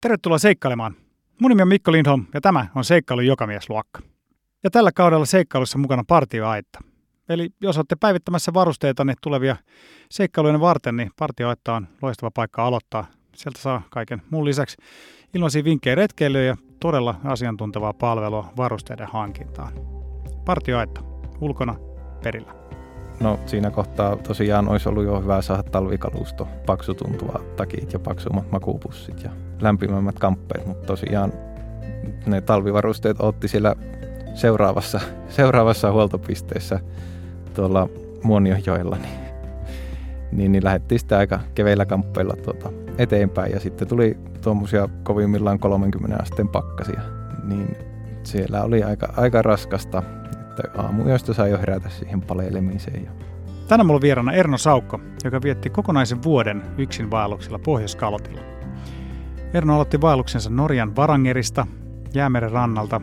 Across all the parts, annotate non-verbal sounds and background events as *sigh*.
Tervetuloa seikkailemaan. Mun nimi on Mikko Lindholm ja tämä on Seikkailun jokamiesluokka. Ja tällä kaudella seikkailussa mukana partioaitta. Eli jos olette päivittämässä varusteitanne tulevia seikkailujen varten, niin partioaitta on loistava paikka aloittaa. Sieltä saa kaiken muun lisäksi ilmaisia vinkkejä retkeilyä ja todella asiantuntevaa palvelua varusteiden hankintaan. Partioaitta, ulkona, perillä. No siinä kohtaa tosiaan olisi ollut jo hyvä saada talvikalusto, paksutuntuva takit ja paksummat makuupussit ja lämpimämmät kamppeet, mutta tosiaan ne talvivarusteet otti siellä seuraavassa, *laughs* seuraavassa huoltopisteessä tuolla Muonionjoella, niin, niin, niin lähdettiin sitten aika keveillä kamppeilla tuota eteenpäin ja sitten tuli tuommoisia kovimmillaan 30 asteen pakkasia, niin siellä oli aika, aika raskasta, että aamuyöstä sai jo herätä siihen palelemiseen. Ja Tänään mulla on vieraana Erno Saukko, joka vietti kokonaisen vuoden yksin vaelluksilla Pohjois-Kalotilla. Erno aloitti vaelluksensa Norjan Varangerista, Jäämeren rannalta,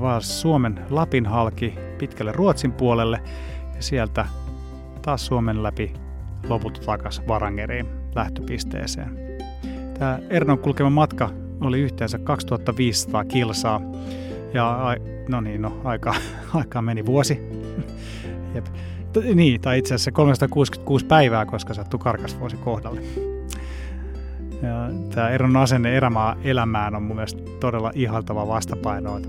vaelsi Suomen Lapin halki pitkälle Ruotsin puolelle ja sieltä taas Suomen läpi loput takas Varangeriin lähtöpisteeseen. Tämä Ernon kulkema matka oli yhteensä 2500 kilsaa ja no niin, no aika, *laughs* aikaa meni vuosi. *laughs* Jep. T- niin, tai itse asiassa 366 päivää, koska sattui karkasvuosi kohdalle. Ja tämä Ernon asenne erämaa elämään on mun mielestä todella ihaltava vastapaino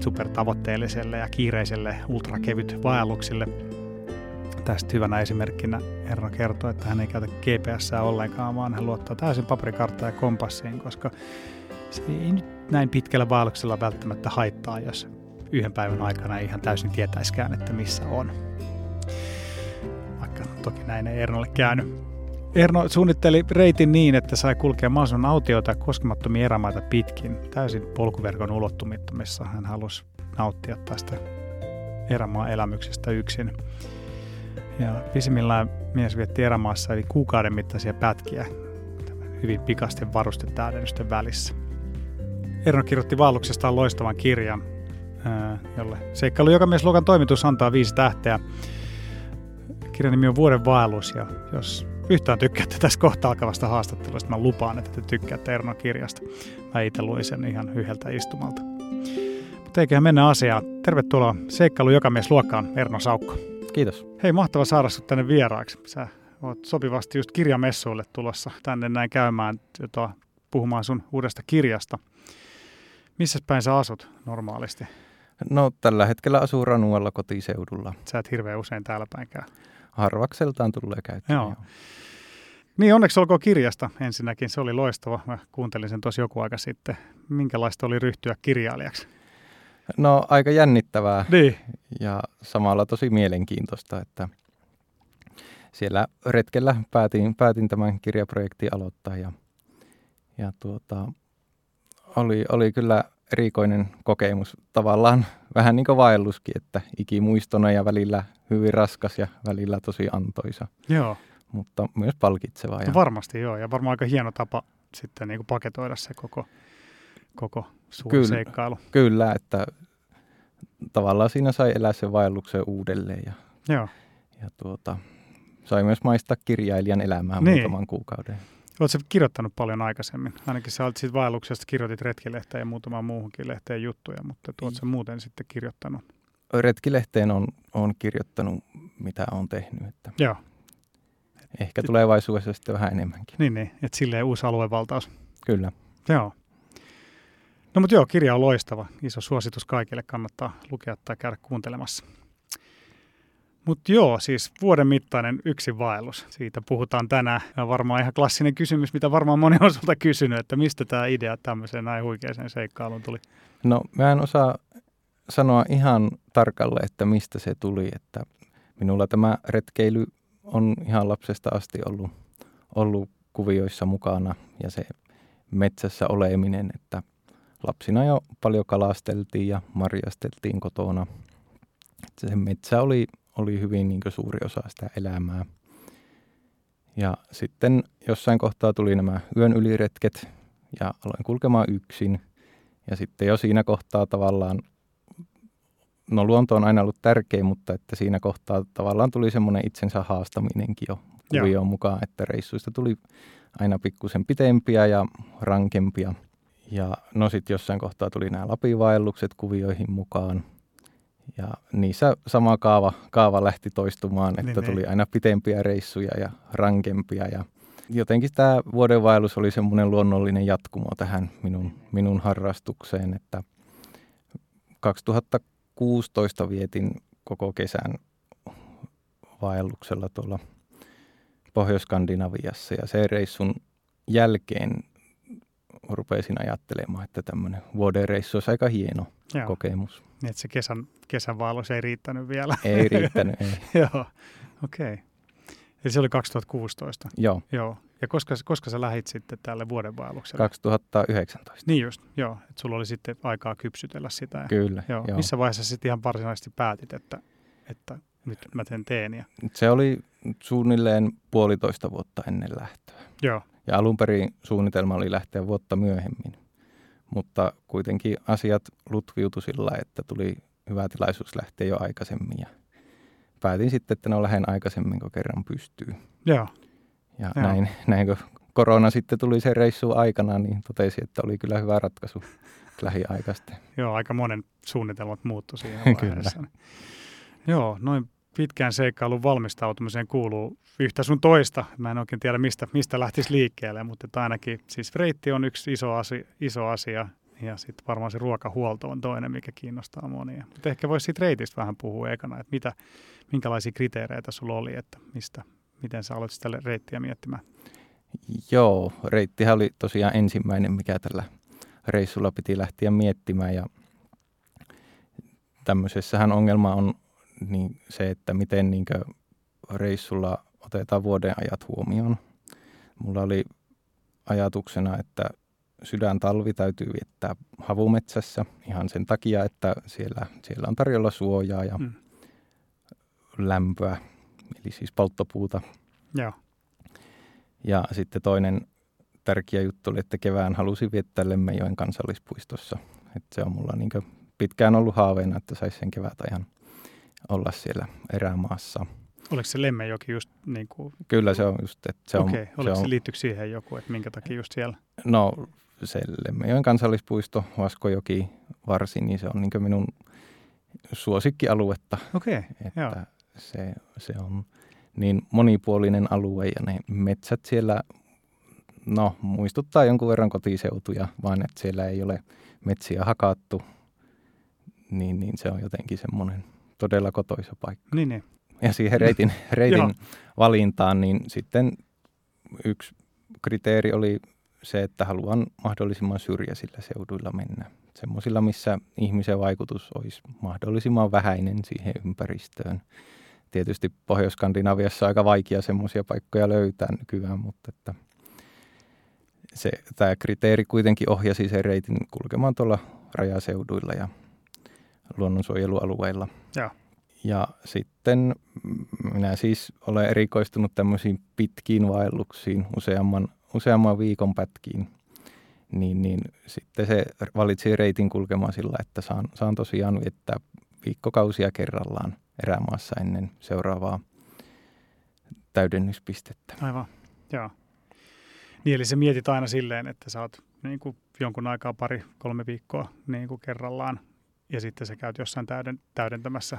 supertavoitteelliselle ja kiireiselle ultrakevyt vaelluksille. Tästä hyvänä esimerkkinä Erno kertoo, että hän ei käytä GPS ollenkaan, vaan hän luottaa täysin paperikarttaan ja kompassiin, koska se ei nyt näin pitkällä vaelluksella välttämättä haittaa, jos yhden päivän aikana ei ihan täysin tietäiskään, että missä on. Vaikka toki näin ei Ernolle käynyt. Erno suunnitteli reitin niin, että sai kulkea mahdollisimman autioita koskemattomia erämaita pitkin, täysin polkuverkon ulottumattomissa. Hän halusi nauttia tästä erämaa-elämyksestä yksin. Ja pisimmillään mies vietti erämaassa eli kuukauden mittaisia pätkiä hyvin pikasten varustetäydennysten välissä. Erno kirjoitti vaelluksestaan loistavan kirjan, jolle Seikkailu joka mies luokan toimitus antaa viisi tähteä. Kirjan nimi on Vuoden vaellus ja jos yhtään tykkäätte tästä kohta alkavasta haastattelusta, mä lupaan, että te tykkäätte Ernon kirjasta. Mä itse luin sen ihan yhdeltä istumalta. Mutta eiköhän mennä asiaan. Tervetuloa Seikkailu joka mies luokkaan, Erno Saukko. Kiitos. Hei, mahtava saada sinut tänne vieraaksi. Sä oot sopivasti just kirjamessuille tulossa tänne näin käymään jota, puhumaan sun uudesta kirjasta. Missä päin sä asut normaalisti? No tällä hetkellä asuu Ranualla kotiseudulla. Sä et hirveän usein täällä päin käy. Harvakseltaan tulee käyttöön. Joo. Niin, onneksi olkoon kirjasta ensinnäkin. Se oli loistava. Mä kuuntelin sen tosi joku aika sitten. Minkälaista oli ryhtyä kirjailijaksi? No aika jännittävää Niin. ja samalla tosi mielenkiintoista, että siellä retkellä päätin, päätin tämän kirjaprojektin aloittaa ja, ja tuota, oli, oli kyllä erikoinen kokemus. Tavallaan vähän niin kuin vaelluskin, että ikimuistona ja välillä hyvin raskas ja välillä tosi antoisa, Joo, mutta myös palkitseva. Ja no varmasti joo. Ja varmaan aika hieno tapa sitten niin kuin paketoida se koko, koko suuri Kyllä. seikkailu. Kyllä, että tavallaan siinä sai elää sen vaelluksen uudelleen ja, Joo. ja tuota, sai myös maistaa kirjailijan elämää Niin. muutaman kuukauden. Oletko kirjoittanut paljon aikaisemmin? Ainakin sä olet siitä vaelluksesta, kirjoitit retkilehteen ja muutamaan muuhunkin lehteen juttuja, mutta oletko muuten sitten kirjoittanut? Retkilehteen on, on kirjoittanut, mitä on tehnyt. Että Joo, ehkä tulevaisuudessa sitten vähän enemmänkin. niin, niin että silleen uusi aluevaltaus. Kyllä. Joo. No mutta joo, kirja on loistava. Iso suositus kaikille, kannattaa lukea tai käydä kuuntelemassa. Mutta joo, siis vuoden mittainen yksin vaellus. Siitä puhutaan tänään. Ja varmaan ihan klassinen kysymys, mitä varmaan moni on sulta kysynyt, että mistä tämä idea tämmöiseen näin huikeaseen seikkailuun tuli. No mä en osaa sanoa ihan tarkalle, että mistä se tuli. Että minulla tämä retkeily on ihan lapsesta asti ollut, ollut kuvioissa mukana ja se metsässä oleminen, että lapsina jo paljon kalasteltiin ja marjasteltiin kotona. Että se metsä oli, oli hyvin niin suuri osa sitä elämää. Ja sitten jossain kohtaa tuli nämä yön yliretket ja aloin kulkemaan yksin. Ja sitten jo siinä kohtaa tavallaan, no luonto on aina ollut tärkeä, mutta että siinä kohtaa tavallaan tuli semmoinen itsensä haastaminenkin jo kuvioon mukaan, että reissuista tuli aina pikkusen pitempiä ja rankempia. Ja no sitten jossain kohtaa tuli nämä lapivaellukset kuvioihin mukaan. Ja niissä sama kaava, kaava lähti toistumaan, että niin, tuli niin. aina pitempiä reissuja ja rankempia. Ja jotenkin tämä vuodenvaellus oli semmoinen luonnollinen jatkumo tähän minun, minun harrastukseen, että 2016 vietin koko kesän vaelluksella tuolla Pohjois-Skandinaviassa ja se reissun jälkeen rupesin ajattelemaan, että tämmöinen vuoden reissu olisi aika hieno Joo. kokemus. Niin, että se kesän, kesän vaellus ei riittänyt vielä. Ei riittänyt, ei. *laughs* Joo, okei. Okay. Eli se oli 2016? Joo. Joo. Ja koska, koska sä lähit sitten tälle vuodenvaellukselle? 2019. Niin just, joo. Että sulla oli sitten aikaa kypsytellä sitä. Ja, Kyllä, joo. joo. Missä vaiheessa sitten ihan varsinaisesti päätit, että, että nyt mä teen teeniä? Se oli suunnilleen puolitoista vuotta ennen lähtöä. Joo. Ja alun perin suunnitelma oli lähteä vuotta myöhemmin. Mutta kuitenkin asiat lutviutu sillä, että tuli hyvä tilaisuus lähteä jo aikaisemmin. Ja päätin sitten, että no lähden aikaisemmin, kun kerran pystyy. Joo. Ja Joo. näin, näin kun korona sitten tuli sen reissu aikana, niin totesin, että oli kyllä hyvä ratkaisu lähiaikaisesti. Joo, aika monen suunnitelmat muuttu siihen *laughs* vaiheessa. kyllä. Joo, noin pitkään seikkailun valmistautumiseen kuuluu yhtä sun toista. Mä en oikein tiedä, mistä, mistä lähtisi liikkeelle, mutta ainakin siis freitti on yksi iso asia, iso asia ja sitten varmaan se ruokahuolto on toinen, mikä kiinnostaa monia. Mutta ehkä voisi siitä reitistä vähän puhua ekana, että mitä, minkälaisia kriteereitä sulla oli, että mistä, miten sä aloitit tälle reittiä miettimään? Joo, reittihän oli tosiaan ensimmäinen, mikä tällä reissulla piti lähteä miettimään ja tämmöisessähän ongelma on niin se, että miten niin reissulla otetaan vuoden ajat huomioon. Mulla oli ajatuksena, että sydän talvi täytyy viettää havumetsässä ihan sen takia, että siellä, siellä on tarjolla suojaa ja mm. lämpöä, eli siis polttopuuta. Joo. Ja sitten toinen tärkeä juttu oli, että kevään halusin viettää Lemmenjoen kansallispuistossa. että se on mulla niin pitkään ollut haaveena, että saisi sen kevätajan olla siellä erämaassa. Oliko se Lemmenjoki just niin kuin... Kyllä se on just, että se Okei, on... oliko se, on... liittyykö siihen joku, että minkä takia just siellä? No se Lemmenjoen kansallispuisto, Vaskojoki, Varsi, niin se on niin minun suosikkialuetta. Okei, että joo. Se, se on niin monipuolinen alue ja ne metsät siellä, no muistuttaa jonkun verran kotiseutuja, vaan että siellä ei ole metsiä hakattu, niin, niin se on jotenkin semmoinen todella kotoisa paikka. Niin, niin. Ja siihen reitin, *laughs* reitin valintaan, niin sitten yksi kriteeri oli se, että haluan mahdollisimman syrjäisillä seuduilla mennä. Semmoisilla, missä ihmisen vaikutus olisi mahdollisimman vähäinen siihen ympäristöön. Tietysti Pohjois-Skandinaviassa aika vaikea semmoisia paikkoja löytää nykyään, mutta että se, tämä kriteeri kuitenkin ohjasi sen reitin kulkemaan tuolla rajaseuduilla ja luonnonsuojelualueilla. Ja. ja sitten minä siis olen erikoistunut tämmöisiin pitkiin vaelluksiin, useamman, useamman viikon pätkiin. Niin, niin sitten se valitsi reitin kulkemaan sillä, että saan, saan tosiaan viettää viikkokausia kerrallaan erämaassa ennen seuraavaa täydennyspistettä. Aivan, joo. Niin, eli se mietit aina silleen, että sä oot niin kuin jonkun aikaa pari, kolme viikkoa niin kuin kerrallaan ja sitten sä käyt jossain täyden, täydentämässä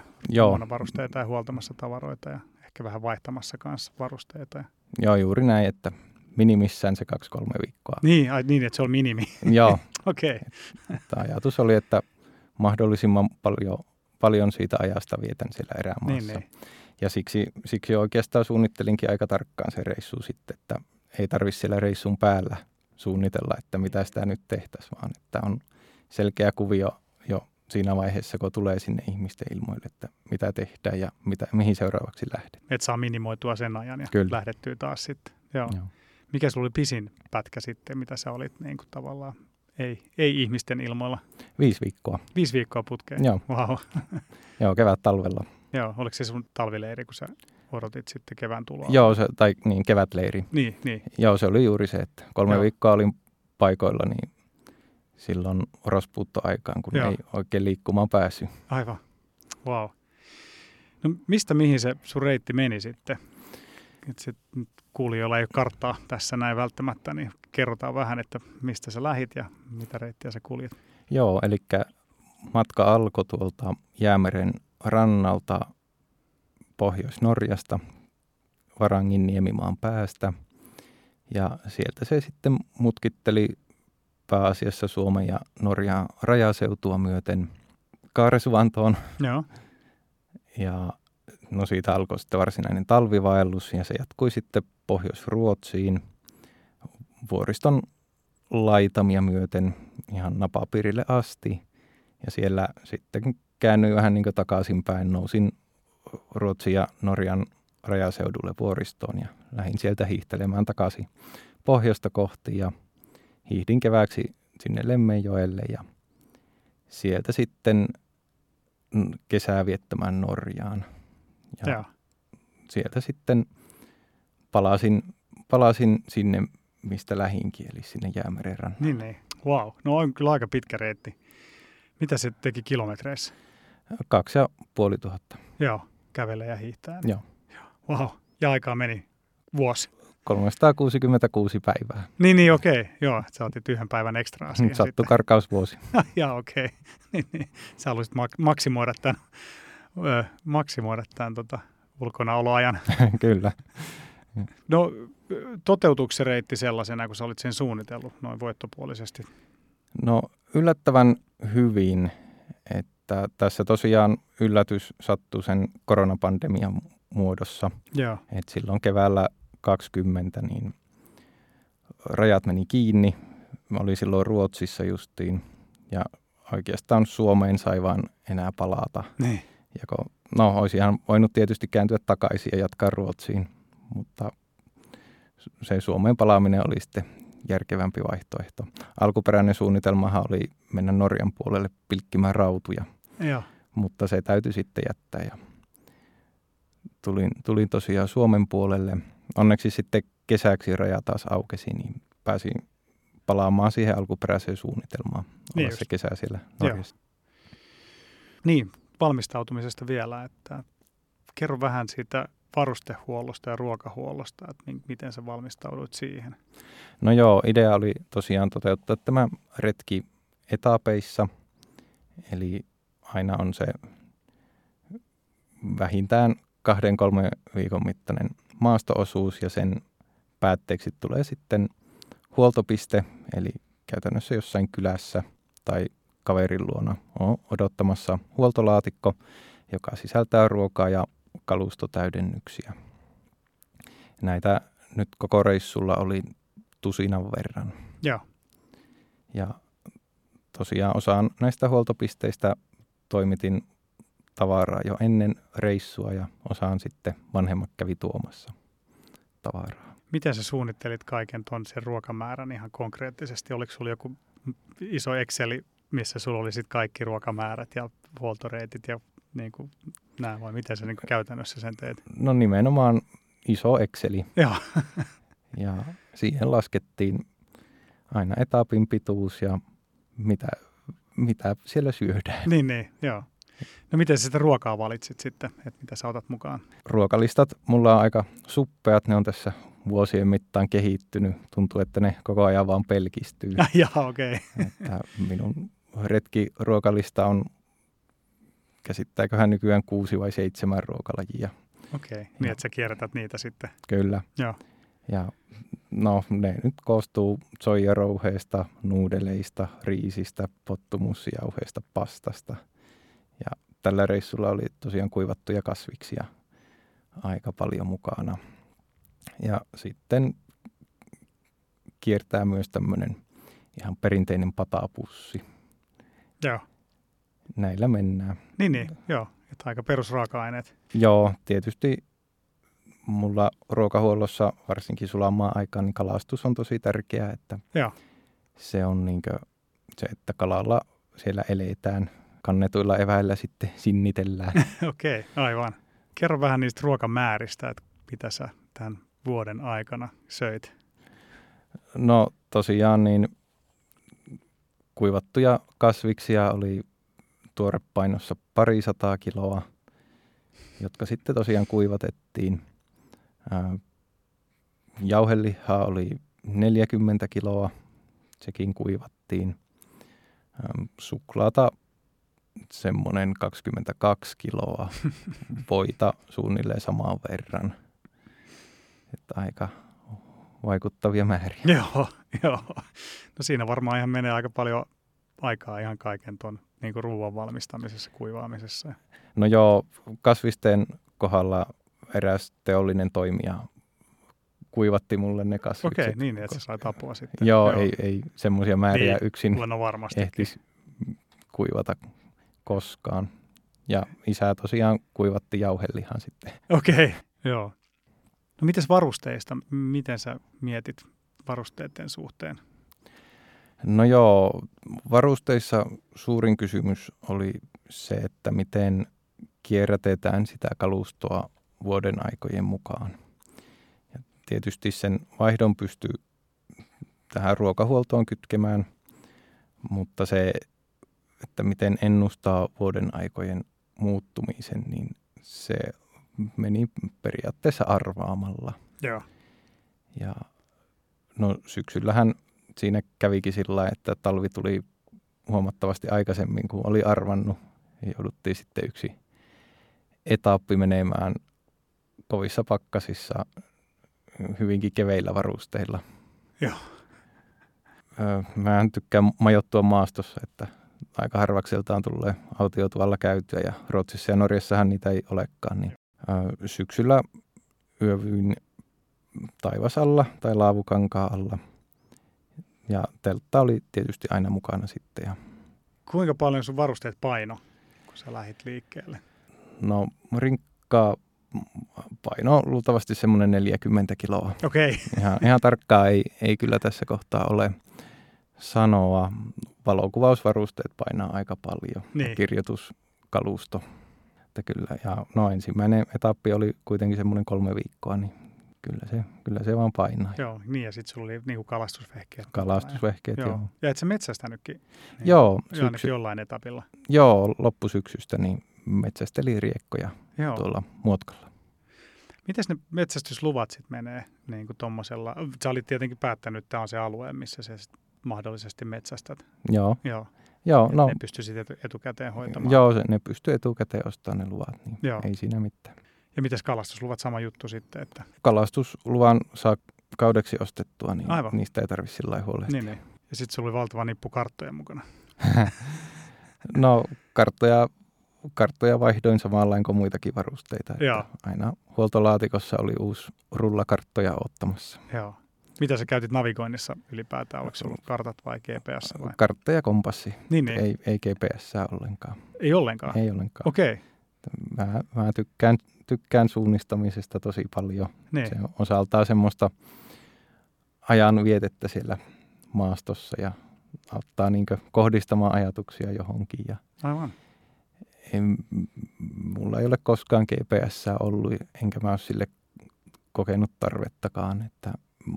varusteita ja huoltamassa tavaroita ja ehkä vähän vaihtamassa kanssa varusteita. Joo, juuri näin, että minimissään se kaksi-kolme viikkoa. Niin, ai, niin, että se on minimi. Joo. *laughs* Okei. okay. ajatus oli, että mahdollisimman paljon, paljon siitä ajasta vietän siellä erämaassa. Niin, niin. Ja siksi, siksi oikeastaan suunnittelinkin aika tarkkaan se reissu sitten, että ei tarvitse siellä reissun päällä suunnitella, että mitä sitä nyt tehtäisiin, vaan että on selkeä kuvio jo siinä vaiheessa, kun tulee sinne ihmisten ilmoille, että mitä tehdään ja mitä, mihin seuraavaksi lähdetään. Että saa minimoitua sen ajan ja Kyllä. lähdettyä taas sitten. Joo. Joo. Mikä sulla oli pisin pätkä sitten, mitä sä olit niin kuin tavallaan ei, ei ihmisten ilmoilla? Viisi viikkoa. Viisi viikkoa putkeen? Joo. Wow. *laughs* Joo, kevät talvella. Joo, oliko se sun talvileiri, kun sä odotit sitten kevään tuloa? Joo, se, tai niin, kevätleiri. Niin, niin. Joo, se oli juuri se, että kolme Joo. viikkoa olin paikoilla, niin silloin rospuuttoaikaan, kun Joo. ei oikein liikkumaan päässyt. Aivan. Wow. No mistä mihin se sun reitti meni sitten? Et se kuulijoilla ei ole karttaa tässä näin välttämättä, niin kerrotaan vähän, että mistä sä lähit ja mitä reittiä sä kuljet. Joo, eli matka alkoi tuolta Jäämeren rannalta Pohjois-Norjasta Varangin niemimaan päästä. Ja sieltä se sitten mutkitteli pääasiassa Suomen ja Norjan rajaseutua myöten Kaaresuvantoon. Joo. Ja no siitä alkoi sitten varsinainen talvivaellus ja se jatkui sitten Pohjois-Ruotsiin vuoriston laitamia myöten ihan napapirille asti. Ja siellä sitten käännyin vähän niin takaisinpäin, nousin Ruotsin ja Norjan rajaseudulle vuoristoon ja lähdin sieltä hiihtelemään takaisin pohjoista kohti ja hiihdin kevääksi sinne Lemmenjoelle ja sieltä sitten kesää viettämään Norjaan. Ja Joo. sieltä sitten palasin, palasin sinne, mistä lähinkin, eli sinne Jäämeren rannalle. Niin, niin. Wow. No on kyllä aika pitkä reitti. Mitä se teki kilometreissä? Kaksi ja puoli tuhatta. Joo, kävelee ja hiihtää. Joo. Wow. Ja aikaa meni vuosi. 366 päivää. Niin, niin, okei. Joo, sä otit yhden päivän ekstraa siihen Nyt sattui sitten. karkausvuosi. *laughs* ja okei. *laughs* niin, niin. Sä haluaisit mak- maksimoida tämän, maksimoida tämän tota, ulkonaoloajan. *laughs* Kyllä. No, toteutuuko se reitti sellaisena, kun sä olit sen suunnitellut noin voittopuolisesti? No yllättävän hyvin, että tässä tosiaan yllätys sattui sen koronapandemian muodossa. Joo. Et silloin keväällä 20 niin rajat meni kiinni. Mä olin silloin Ruotsissa justiin ja oikeastaan Suomeen sai vaan enää palata. Niin. Ja kun, no, olisi ihan voinut tietysti kääntyä takaisin ja jatkaa Ruotsiin, mutta se Suomeen palaaminen oli sitten järkevämpi vaihtoehto. Alkuperäinen suunnitelmahan oli mennä Norjan puolelle pilkkimään rautuja, Joo. mutta se täytyi sitten jättää ja tulin, tulin tosiaan Suomen puolelle. Onneksi sitten kesäksi raja taas aukesi, niin pääsin palaamaan siihen alkuperäiseen suunnitelmaan. Niin se kesä siellä. Norjassa. Niin, valmistautumisesta vielä, että kerro vähän siitä varustehuollosta ja ruokahuollosta, että mi- miten sä valmistauduit siihen. No joo, idea oli tosiaan toteuttaa tämä retki etapeissa, eli aina on se vähintään kahden kolmen viikon mittainen maastoosuus ja sen päätteeksi tulee sitten huoltopiste, eli käytännössä jossain kylässä tai kaverin luona on odottamassa huoltolaatikko, joka sisältää ruokaa ja kalustotäydennyksiä. Näitä nyt koko reissulla oli tusinan verran. Joo. Ja tosiaan osaan näistä huoltopisteistä toimitin tavaraa jo ennen reissua ja osaan sitten vanhemmat kävi tuomassa tavaraa. Miten sä suunnittelit kaiken ton sen ruokamäärän ihan konkreettisesti? Oliko sulla joku iso Exceli, missä sulla oli sit kaikki ruokamäärät ja huoltoreitit ja niin kuin nämä, vai miten sä niin kuin käytännössä sen teet? No nimenomaan iso Exceli Joo, *laughs* ja siihen laskettiin aina etapin pituus ja mitä, mitä siellä syödään. niin, niin, joo. No miten sä sitä ruokaa valitsit sitten, että mitä sä otat mukaan? Ruokalistat mulla on aika suppeat, ne on tässä vuosien mittaan kehittynyt. Tuntuu, että ne koko ajan vaan pelkistyy. *laughs* Joo, okei. Okay. että minun retkiruokalista on käsittääköhän nykyään kuusi vai seitsemän ruokalajia. Okei, okay. niin että sä kierrätät niitä sitten. Kyllä. Joo. Ja no ne nyt koostuu soijarouheesta, nuudeleista, riisistä, pottumussijauheesta, pastasta. Ja tällä reissulla oli tosiaan kuivattuja kasviksia aika paljon mukana. Ja sitten kiertää myös tämmöinen ihan perinteinen patapussi. Joo. Näillä mennään. Niin, niin, joo. Että aika perusraaka-aineet. Joo, tietysti mulla ruokahuollossa, varsinkin sulamaan aikaan, niin kalastus on tosi tärkeää, että Joo. se on niinkö se, että kalalla siellä eletään, kannetuilla eväillä sitten sinnitellään. *laughs* Okei, okay, aivan. Kerro vähän niistä ruokamääristä, että mitä sä tämän vuoden aikana söit. No tosiaan niin kuivattuja kasviksia oli tuorepainossa pari sataa kiloa, jotka sitten tosiaan kuivatettiin. Ää, jauhelihaa oli 40 kiloa, sekin kuivattiin. Suklaata semmoinen 22 kiloa, *laughs* voita suunnilleen samaan verran. Että aika vaikuttavia määriä. Joo, *laughs* joo. No siinä varmaan ihan menee aika paljon aikaa ihan kaiken tuon niin ruoan valmistamisessa, kuivaamisessa. No joo, kasvisten kohdalla eräs teollinen toimija kuivatti mulle ne kasvit. Okei, niin, että sä sait apua sitten. Joo, joo. ei, ei semmoisia määriä niin, yksin no ehtisi kuivata koskaan. Ja isä tosiaan kuivatti jauhelihan sitten. Okei, okay, joo. No mites varusteista? Miten sä mietit varusteiden suhteen? No joo, varusteissa suurin kysymys oli se, että miten kierrätetään sitä kalustoa vuoden aikojen mukaan. Ja tietysti sen vaihdon pystyy tähän ruokahuoltoon kytkemään, mutta se, että miten ennustaa vuoden aikojen muuttumisen, niin se meni periaatteessa arvaamalla. Joo. Ja no syksyllähän siinä kävikin sillä että talvi tuli huomattavasti aikaisemmin kuin oli arvannut. Ja jouduttiin sitten yksi etappi menemään kovissa pakkasissa hyvinkin keveillä varusteilla. Joo. Mä en tykkää majoittua maastossa, että aika harvakseltaan tulee autiotuvalla käytyä ja Ruotsissa ja Norjassahan niitä ei olekaan. Niin syksyllä yövyin taivasalla tai laavukankaa alla – ja teltta oli tietysti aina mukana sitten. Ja Kuinka paljon sun varusteet paino, kun sä lähit liikkeelle? No rinkkaa paino luultavasti semmoinen 40 kiloa. Okei. Okay. Ihan, ihan tarkkaa ei, ei kyllä tässä kohtaa ole sanoa. Valokuvausvarusteet painaa aika paljon. Niin. Kirjoituskalusto. Että kyllä, ja no ensimmäinen etappi oli kuitenkin semmoinen kolme viikkoa, niin kyllä se, kyllä se vaan painaa. Joo, niin ja sitten sulla oli niinku kalastusvehkeet. Kalastusvehkeet, joo. joo. Ja et sä metsästänytkin? Niin, joo. Syksy... jollain etapilla. Joo, loppusyksystä niin metsästeli riekkoja joo. tuolla muotkalla. Miten ne metsästysluvat sitten menee niin kuin tommosella? Sä olit tietenkin päättänyt, että tämä on se alue, missä se mahdollisesti metsästät. Joo. Joo. Joo, no, ne pystyisi etukäteen hoitamaan. Joo, ne pystyy etukäteen ostamaan ne luvat, niin Joo. ei siinä mitään. Ja mitäs kalastusluvat sama juttu sitten? Että... Kalastusluvan saa kaudeksi ostettua, niin Aivan. niistä ei tarvitse sillä huolehtia. Niin, niin. Ja sitten sulla oli valtava nippu karttoja mukana. *laughs* no karttoja, karttoja vaihdoin samalla kuin muitakin varusteita. Joo. Aina huoltolaatikossa oli uusi rulla karttoja ottamassa. Joo. Mitä sä käytit navigoinnissa ylipäätään? Oliko sulla kartat vai GPS? Vai? Kartta ja kompassi. Niin, niin. Ei, ei GPS ollenkaan. Ei ollenkaan? Ei ollenkaan. Okei. Okay. Mä, mä tykkään tykkään suunnistamisesta tosi paljon. Niin. Se osaltaan semmoista ajan vietettä siellä maastossa ja auttaa niin kohdistamaan ajatuksia johonkin. Ja Aivan. En, mulla ei ole koskaan GPS ollut, enkä mä ole sille kokenut tarvettakaan, että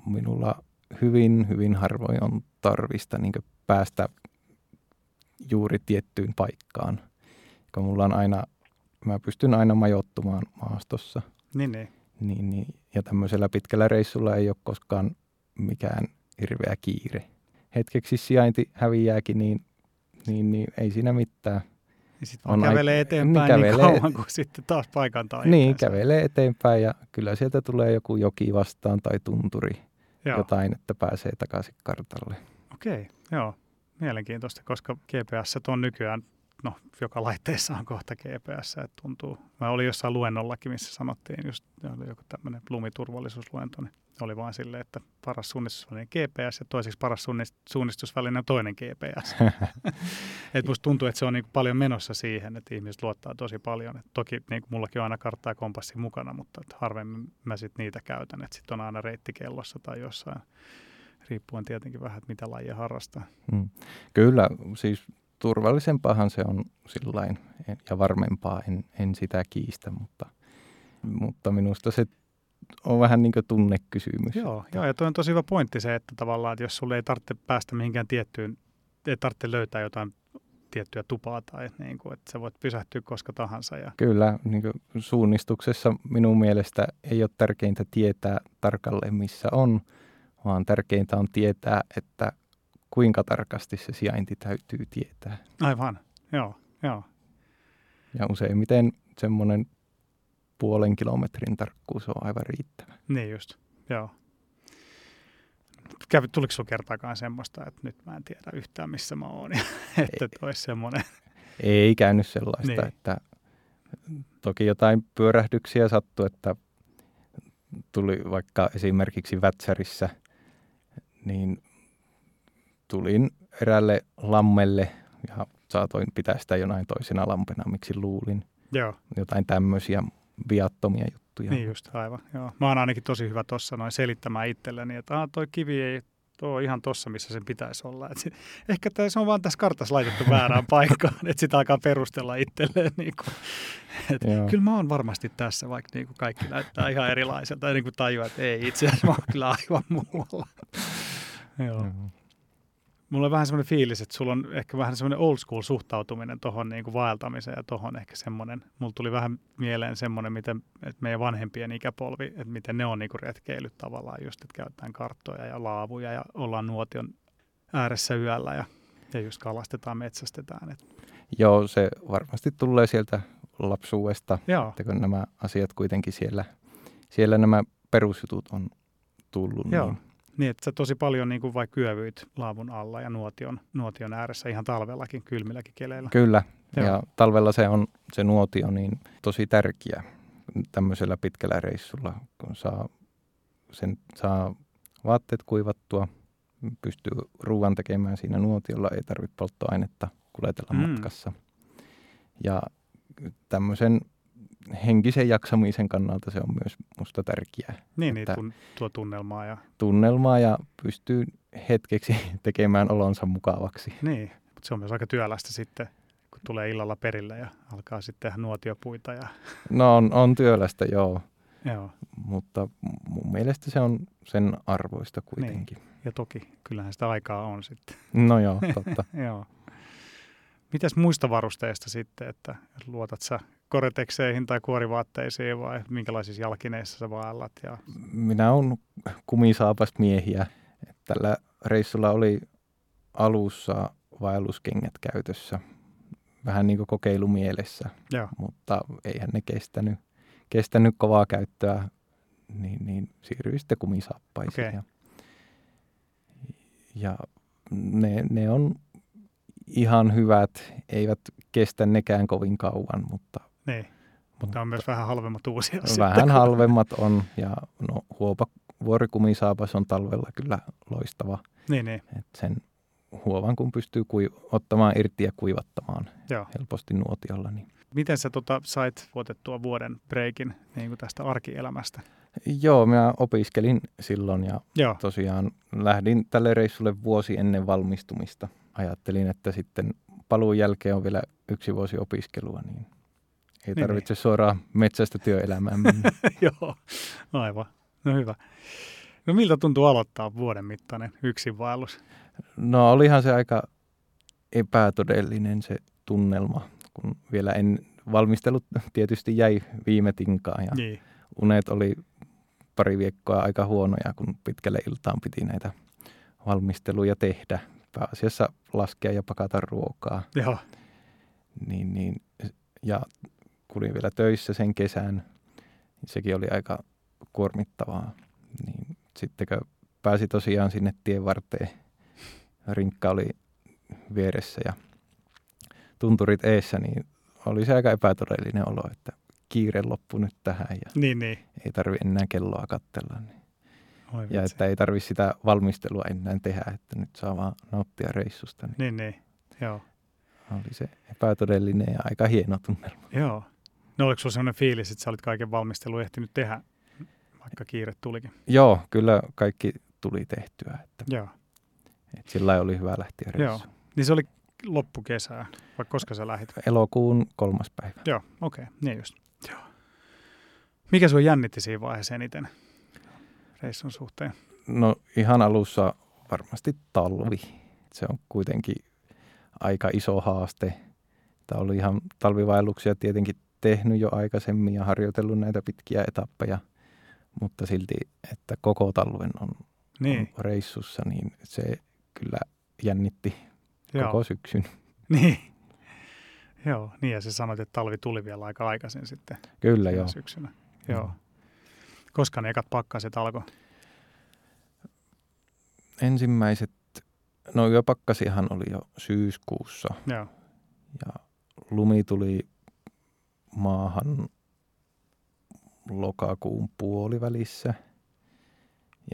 minulla hyvin, hyvin harvoin on tarvista niin päästä juuri tiettyyn paikkaan. Kun mulla on aina mä pystyn aina majoittumaan maastossa. Niin, niin. Niin, niin. Ja tämmöisellä pitkällä reissulla ei ole koskaan mikään hirveä kiire. Hetkeksi sijainti häviääkin, niin, niin, niin ei siinä mitään. Ja sitten on kävelee eteenpäin niin, kävelee, niin kauan kuin sitten taas paikan tai Niin, kävelee eteenpäin ja kyllä sieltä tulee joku joki vastaan tai tunturi. Joo. Jotain, että pääsee takaisin kartalle. Okei, joo. Mielenkiintoista, koska GPS on nykyään no, joka laitteessa on kohta GPS, että tuntuu. Mä olin jossain luennollakin, missä sanottiin just, oli joku tämmöinen lumiturvallisuusluento, niin oli vaan silleen, että paras suunnistusväline GPS ja toiseksi paras suunnistusväline on toinen GPS. *laughs* et musta tuntuu, että se on niin paljon menossa siihen, että ihmiset luottaa tosi paljon. Et toki niin kuin mullakin on aina kartta ja kompassi mukana, mutta harvemmin mä sit niitä käytän. Että sitten on aina reitti kellossa tai jossain, riippuen tietenkin vähän, että mitä lajia harrastaa. Mm. Kyllä, siis turvallisempaahan se on sillain ja varmempaa, en, en sitä kiistä, mutta, mutta minusta se on vähän niin kuin tunnekysymys. Joo, joo, ja tuo on tosi hyvä pointti se, että tavallaan, että jos sulle ei tarvitse päästä mihinkään tiettyyn, ei tarvitse löytää jotain tiettyä tupaa tai niin kuin, että sä voit pysähtyä koska tahansa. Ja... Kyllä, niin kuin suunnistuksessa minun mielestä ei ole tärkeintä tietää tarkalleen missä on, vaan tärkeintä on tietää, että kuinka tarkasti se sijainti täytyy tietää. Aivan, joo, joo. Ja useimmiten semmoinen puolen kilometrin tarkkuus on aivan riittävä. Niin just, joo. Kävi, tuliko sinulla kertaakaan semmoista, että nyt mä en tiedä yhtään missä mä oon, *laughs* että olisi semmoinen? Ei käynyt sellaista, niin. että toki jotain pyörähdyksiä sattui, että tuli vaikka esimerkiksi Vätsärissä, niin tulin erälle lammelle ja saatoin pitää sitä jonain toisena lampena, miksi luulin. Joo. Jotain tämmöisiä viattomia juttuja. Niin just, aivan. Joo. Mä oon ainakin tosi hyvä tuossa noin selittämään itselleni, että ah, toi kivi ei ole ihan tossa, missä sen pitäisi olla. Et sit, ehkä se on vaan tässä kartassa laitettu väärään *laughs* paikkaan, että sitä alkaa perustella itselleen. Niin kuin, et kyllä mä oon varmasti tässä, vaikka niin kuin kaikki näyttää ihan erilaiselta. Ja niin kuin tajua, että ei itse asiassa mä oon kyllä aivan muualla. *laughs* Joo. Mm-hmm mulla on vähän semmoinen fiilis, että sulla on ehkä vähän semmoinen old school suhtautuminen tuohon niin vaeltamiseen ja tuohon ehkä semmoinen. Mulla tuli vähän mieleen semmoinen, miten että meidän vanhempien ikäpolvi, että miten ne on niin retkeilyt tavallaan just, että käytetään karttoja ja laavuja ja ollaan nuotion ääressä yöllä ja, ja just kalastetaan, metsästetään. Et. Joo, se varmasti tulee sieltä lapsuudesta, Joo. että kun nämä asiat kuitenkin siellä, siellä nämä perusjutut on tullut. Joo. Niin niin, että sä tosi paljon niin kuin vaikka yövyit laavun alla ja nuotion, nuotion ääressä ihan talvellakin, kylmilläkin keleillä. Kyllä, Joo. ja talvella se on se nuotio niin tosi tärkeä tämmöisellä pitkällä reissulla, kun saa, sen, saa vaatteet kuivattua, pystyy ruoan tekemään siinä nuotiolla, ei tarvitse polttoainetta kuljetella mm. matkassa. Ja tämmöisen henkisen jaksamisen kannalta se on myös musta tärkeää. Niin, niin tun, tuo tunnelmaa. Ja... Tunnelmaa ja pystyy hetkeksi *laughs* tekemään olonsa mukavaksi. Niin, mutta se on myös aika työlästä sitten, kun tulee illalla perille ja alkaa sitten tehdä nuotiopuita. Ja... No on, on työlästä, joo. joo. Mutta mun mielestä se on sen arvoista kuitenkin. Niin. Ja toki, kyllähän sitä aikaa on sitten. No joo, totta. *laughs* joo. Mitäs muista varusteista sitten, että luotat sä koretekseihin tai kuorivaatteisiin vai minkälaisissa jalkineissa sä vaellat? Ja... Minä olen kumisaapast miehiä. Tällä reissulla oli alussa vaelluskengät käytössä. Vähän niin kuin kokeilumielessä, Joo. mutta eihän ne kestänyt, kestänyt kovaa käyttöä, niin, niin siirryin sitten kumisaappaisiin. Okay. Ja, ja ne, ne on ihan hyvät, eivät kestä nekään kovin kauan, mutta niin, mutta on myös vähän halvemmat uusia. Vähän sitten. halvemmat on ja no, huopa vuorikumisaapas on talvella kyllä loistava. Niin, niin. Et sen huovan kun pystyy kui, ottamaan irti ja kuivattamaan Joo. helposti nuotiolla. Niin. Miten sä tota, sait vuotettua vuoden breikin niin kuin tästä arkielämästä? Joo, minä opiskelin silloin ja Joo. tosiaan lähdin tälle reissulle vuosi ennen valmistumista. Ajattelin, että sitten paluun jälkeen on vielä yksi vuosi opiskelua, niin ei niin, tarvitse niin. suoraan metsästä työelämään mennä. *laughs* Joo, aivan. No hyvä. No miltä tuntuu aloittaa vuoden mittainen yksinvaellus? No olihan se aika epätodellinen se tunnelma, kun vielä en valmistellut tietysti jäi viime tinkaan ja niin. unet oli pari viikkoa aika huonoja, kun pitkälle iltaan piti näitä valmisteluja tehdä. Pääasiassa laskea ja pakata ruokaa. Joo. Niin, niin, ja kun olin vielä töissä sen kesän, sekin oli aika kuormittavaa. Niin sitten kun pääsi tosiaan sinne tien varteen, rinkka oli vieressä ja tunturit eessä, niin oli se aika epätodellinen olo, että kiire loppu nyt tähän ja niin, niin. ei tarvi enää kelloa katsella. Niin. Oi, ja että ei tarvi sitä valmistelua enää tehdä, että nyt saa vaan nauttia reissusta. Niin, niin, niin. joo. Oli se epätodellinen ja aika hieno tunnelma. Joo. No oliko sinulla sellainen fiilis, että sä olit kaiken valmistelun ehtinyt tehdä, vaikka kiire tulikin? Joo, kyllä kaikki tuli tehtyä. Että, Joo. Että sillä oli hyvä lähteä reissuun. Joo. Niin se oli loppukesää, vai koska sä lähit? Elokuun kolmas päivä. Joo, okei, okay. niin just. Joo. Mikä sinua jännitti siinä vaiheessa eniten reissun suhteen? No ihan alussa varmasti talvi. Se on kuitenkin aika iso haaste. Tämä oli ihan talvivaelluksia tietenkin tehnyt jo aikaisemmin ja harjoitellut näitä pitkiä etappeja, mutta silti, että koko talven on, niin. on reissussa, niin se kyllä jännitti Joo. koko syksyn. *laughs* Niin. Joo, niin ja sä sanoit, että talvi tuli vielä aika aikaisin sitten. Kyllä, joo. Syksynä. Joo. Koska ne ekat pakkaset alkoi? Ensimmäiset, no yöpakkasihan oli jo syyskuussa. Joo. Ja lumi tuli maahan lokakuun puolivälissä.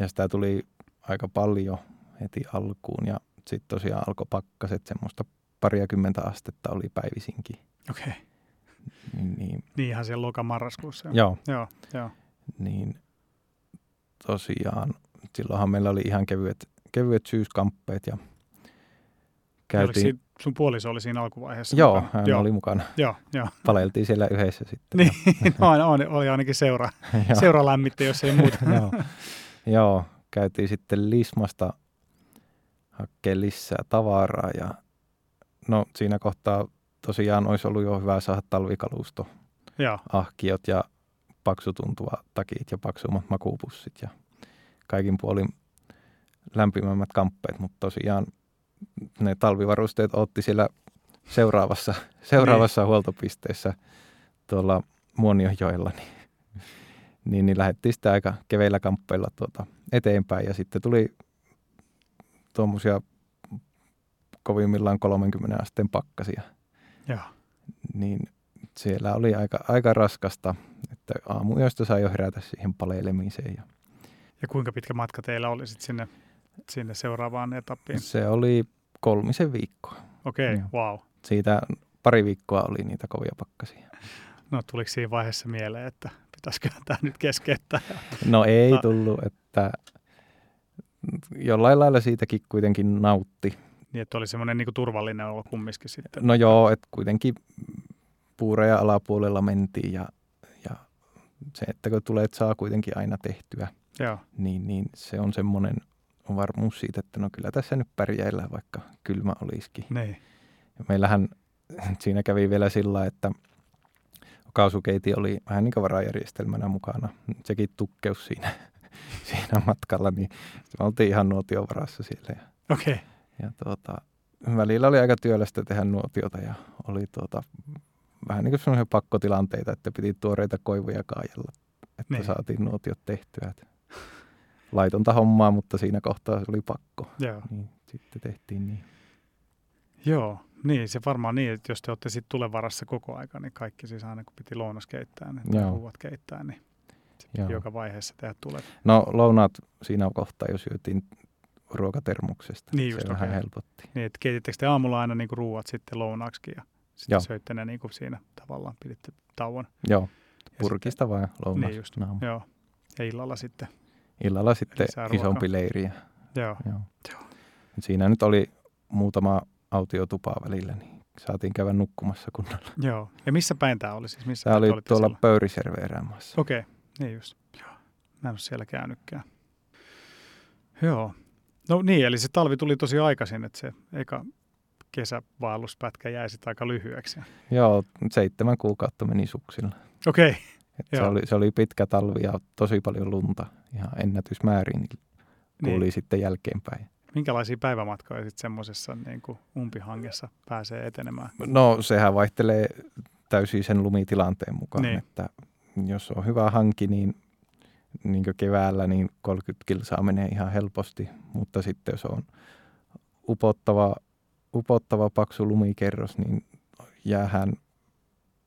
Ja sitä tuli aika paljon heti alkuun ja sitten tosiaan alkoi pakkaset semmoista pariakymmentä astetta oli päivisinkin. Okei. Okay. Niin, niin, ihan siellä lokamarraskuussa. Joo. Joo, joo. Niin tosiaan, silloinhan meillä oli ihan kevyet, kevyet syyskamppeet ja käytiin... Oliko sun puoliso oli siinä alkuvaiheessa Joo, mukana? hän joo. oli mukana. Joo, joo. Paleltiin siellä yhdessä sitten. niin, *laughs* no, oli ainakin seura, *laughs* seura lämmitti, jos ei muuta. joo. joo, käytiin sitten Lismasta hakkeen lisää tavaraa ja no siinä kohtaa tosiaan olisi ollut jo hyvä saada talvikalusto, Joo. ahkiot ja paksutuntuva takit ja paksummat makupussit ja kaikin puolin lämpimämmät kamppeet, mutta tosiaan ne talvivarusteet otti siellä seuraavassa, *laughs* seuraavassa niin. huoltopisteessä tuolla Muonionjoella, niin, niin, niin lähdettiin sitten aika keveillä kamppeilla tuota eteenpäin ja sitten tuli tuommoisia kovimmillaan 30 asteen pakkasia. Joo. Niin siellä oli aika, aika raskasta, että aamuyöstä sai jo herätä siihen paleilemiseen. Ja, ja kuinka pitkä matka teillä oli sitten sinne, sinne seuraavaan etappiin? Se oli kolmisen viikkoa. Okei, okay, wow. Siitä pari viikkoa oli niitä kovia pakkasia. No tuliko siinä vaiheessa mieleen, että pitäisikö tämä nyt keskeyttää? No ei tullut, että jollain lailla siitäkin kuitenkin nautti. Niin, että oli semmoinen niin turvallinen olo kumminkin sitten. No joo, että kuitenkin puureja alapuolella mentiin ja, ja se, että kun tulee, että saa kuitenkin aina tehtyä, joo. Niin, niin se on semmoinen varmuus siitä, että no kyllä tässä nyt pärjäillään, vaikka kylmä olisikin. Niin. Ja meillähän siinä kävi vielä sillä, että kaasukeiti oli vähän niin kuin varajärjestelmänä mukana. Sekin tukkeus siinä, *laughs* siinä matkalla, niin me oltiin ihan nuotion varassa siellä. Okei. Okay. Ja tuota, välillä oli aika työlästä tehdä nuotiota ja oli tuota, vähän niin kuin pakkotilanteita, että piti tuoreita koivuja kaajalla, että niin. saatiin nuotiot tehtyä. Että laitonta hommaa, mutta siinä kohtaa se oli pakko. Joo. Niin sitten tehtiin niin. Joo, niin se varmaan niin, että jos te olette sitten tulevarassa koko aika, niin kaikki siis aina kun piti lounas keittää, niin Joo. ruuat keittää, niin Joo. joka vaiheessa tehdä tulee. No lounaat siinä kohtaa, jos syötiin ruokatermuksesta. Niin just, se okay. vähän helpotti. Niin, että keitittekö te aamulla aina niin ruuat sitten lounaaksikin ja sitten Joo. söitte ne niin kuin siinä tavallaan, piditte tauon. Joo, purkista vai lounas. Niin just, joo. Ja illalla sitten. Illalla sitten isompi leiri. Joo. Joo. Joo. Siinä nyt oli muutama autiotupaa välillä, niin saatiin käydä nukkumassa kunnolla. Joo. Ja missä päin tämä oli siis? Missä tämä oli tuolla siellä? Pöyrisjärven Okei, okay. niin just. Joo. Mä en ole siellä käynytkään. Joo. No niin, eli se talvi tuli tosi aikaisin, että se eka kesävaelluspätkä jäi sitten aika lyhyeksi. Joo, seitsemän kuukautta meni suksilla. Okei. Okay. Se, oli, se oli pitkä talvi ja tosi paljon lunta, ihan ennätysmäärin, niin kuuli niin. sitten jälkeenpäin. Minkälaisia päivämatkoja sitten semmoisessa niin umpihangessa pääsee etenemään? No sehän vaihtelee täysin sen lumitilanteen mukaan, niin. että jos on hyvä hanki, niin niin keväällä niin 30 kilsaa menee ihan helposti, mutta sitten jos on upottava, upottava paksu lumikerros, niin jäähän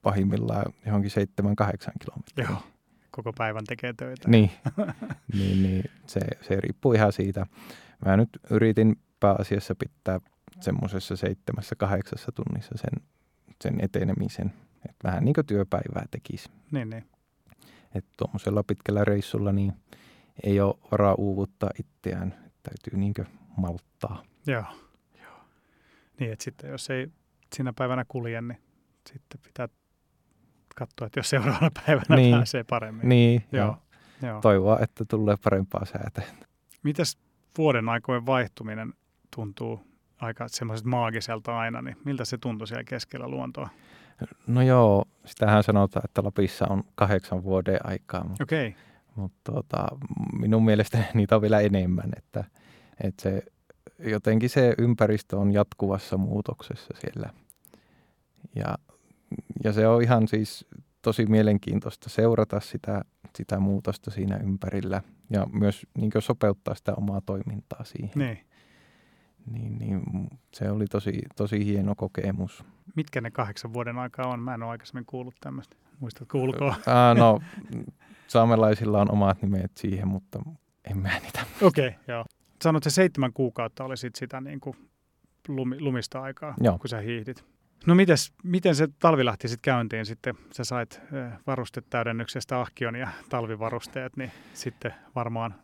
pahimmillaan johonkin 7-8 kilometriä. Joo, koko päivän tekee töitä. Niin, *laughs* niin, niin se, se riippuu ihan siitä. Mä nyt yritin pääasiassa pitää semmoisessa seitsemässä, kahdeksassa tunnissa sen, sen etenemisen, että vähän niin kuin työpäivää tekisi. Niin, niin. Että tuommoisella pitkällä reissulla niin ei ole varaa uuvuttaa itseään. Täytyy niinkö malttaa. Joo, joo. Niin, että sitten jos ei sinä päivänä kulje, niin sitten pitää katsoa, että jos seuraavana *laughs* päivänä niin. pääsee paremmin. Niin, joo. joo. joo. Toivoa, että tulee parempaa säätä. Mitäs vuoden aikojen vaihtuminen tuntuu aika semmoiset maagiselta aina, niin miltä se tuntui siellä keskellä luontoa? No joo, sitähän sanotaan, että Lapissa on kahdeksan vuoden aikaa. Okei. Okay. Mutta tota, minun mielestä *laughs* niitä on vielä enemmän, että, että se, jotenkin se ympäristö on jatkuvassa muutoksessa siellä. Ja, ja se on ihan siis tosi mielenkiintoista seurata sitä, sitä muutosta siinä ympärillä ja myös niin sopeuttaa sitä omaa toimintaa siihen. Niin. Niin, niin se oli tosi, tosi hieno kokemus. Mitkä ne kahdeksan vuoden aikaa on? Mä en ole aikaisemmin kuullut tämmöistä. Muistatko ulkoa? Ää, no, saamelaisilla on omat nimet siihen, mutta en mä niitä. Okei, okay, joo. Sanoit, että se seitsemän kuukautta oli sit sitä niin kuin lumi, lumista aikaa, joo. kun sä hiihdit. No mites, miten se talvi lähti sitten käyntiin? Sitten sä sait varustetäydennyksestä ahkion ja talvivarusteet, niin sitten varmaan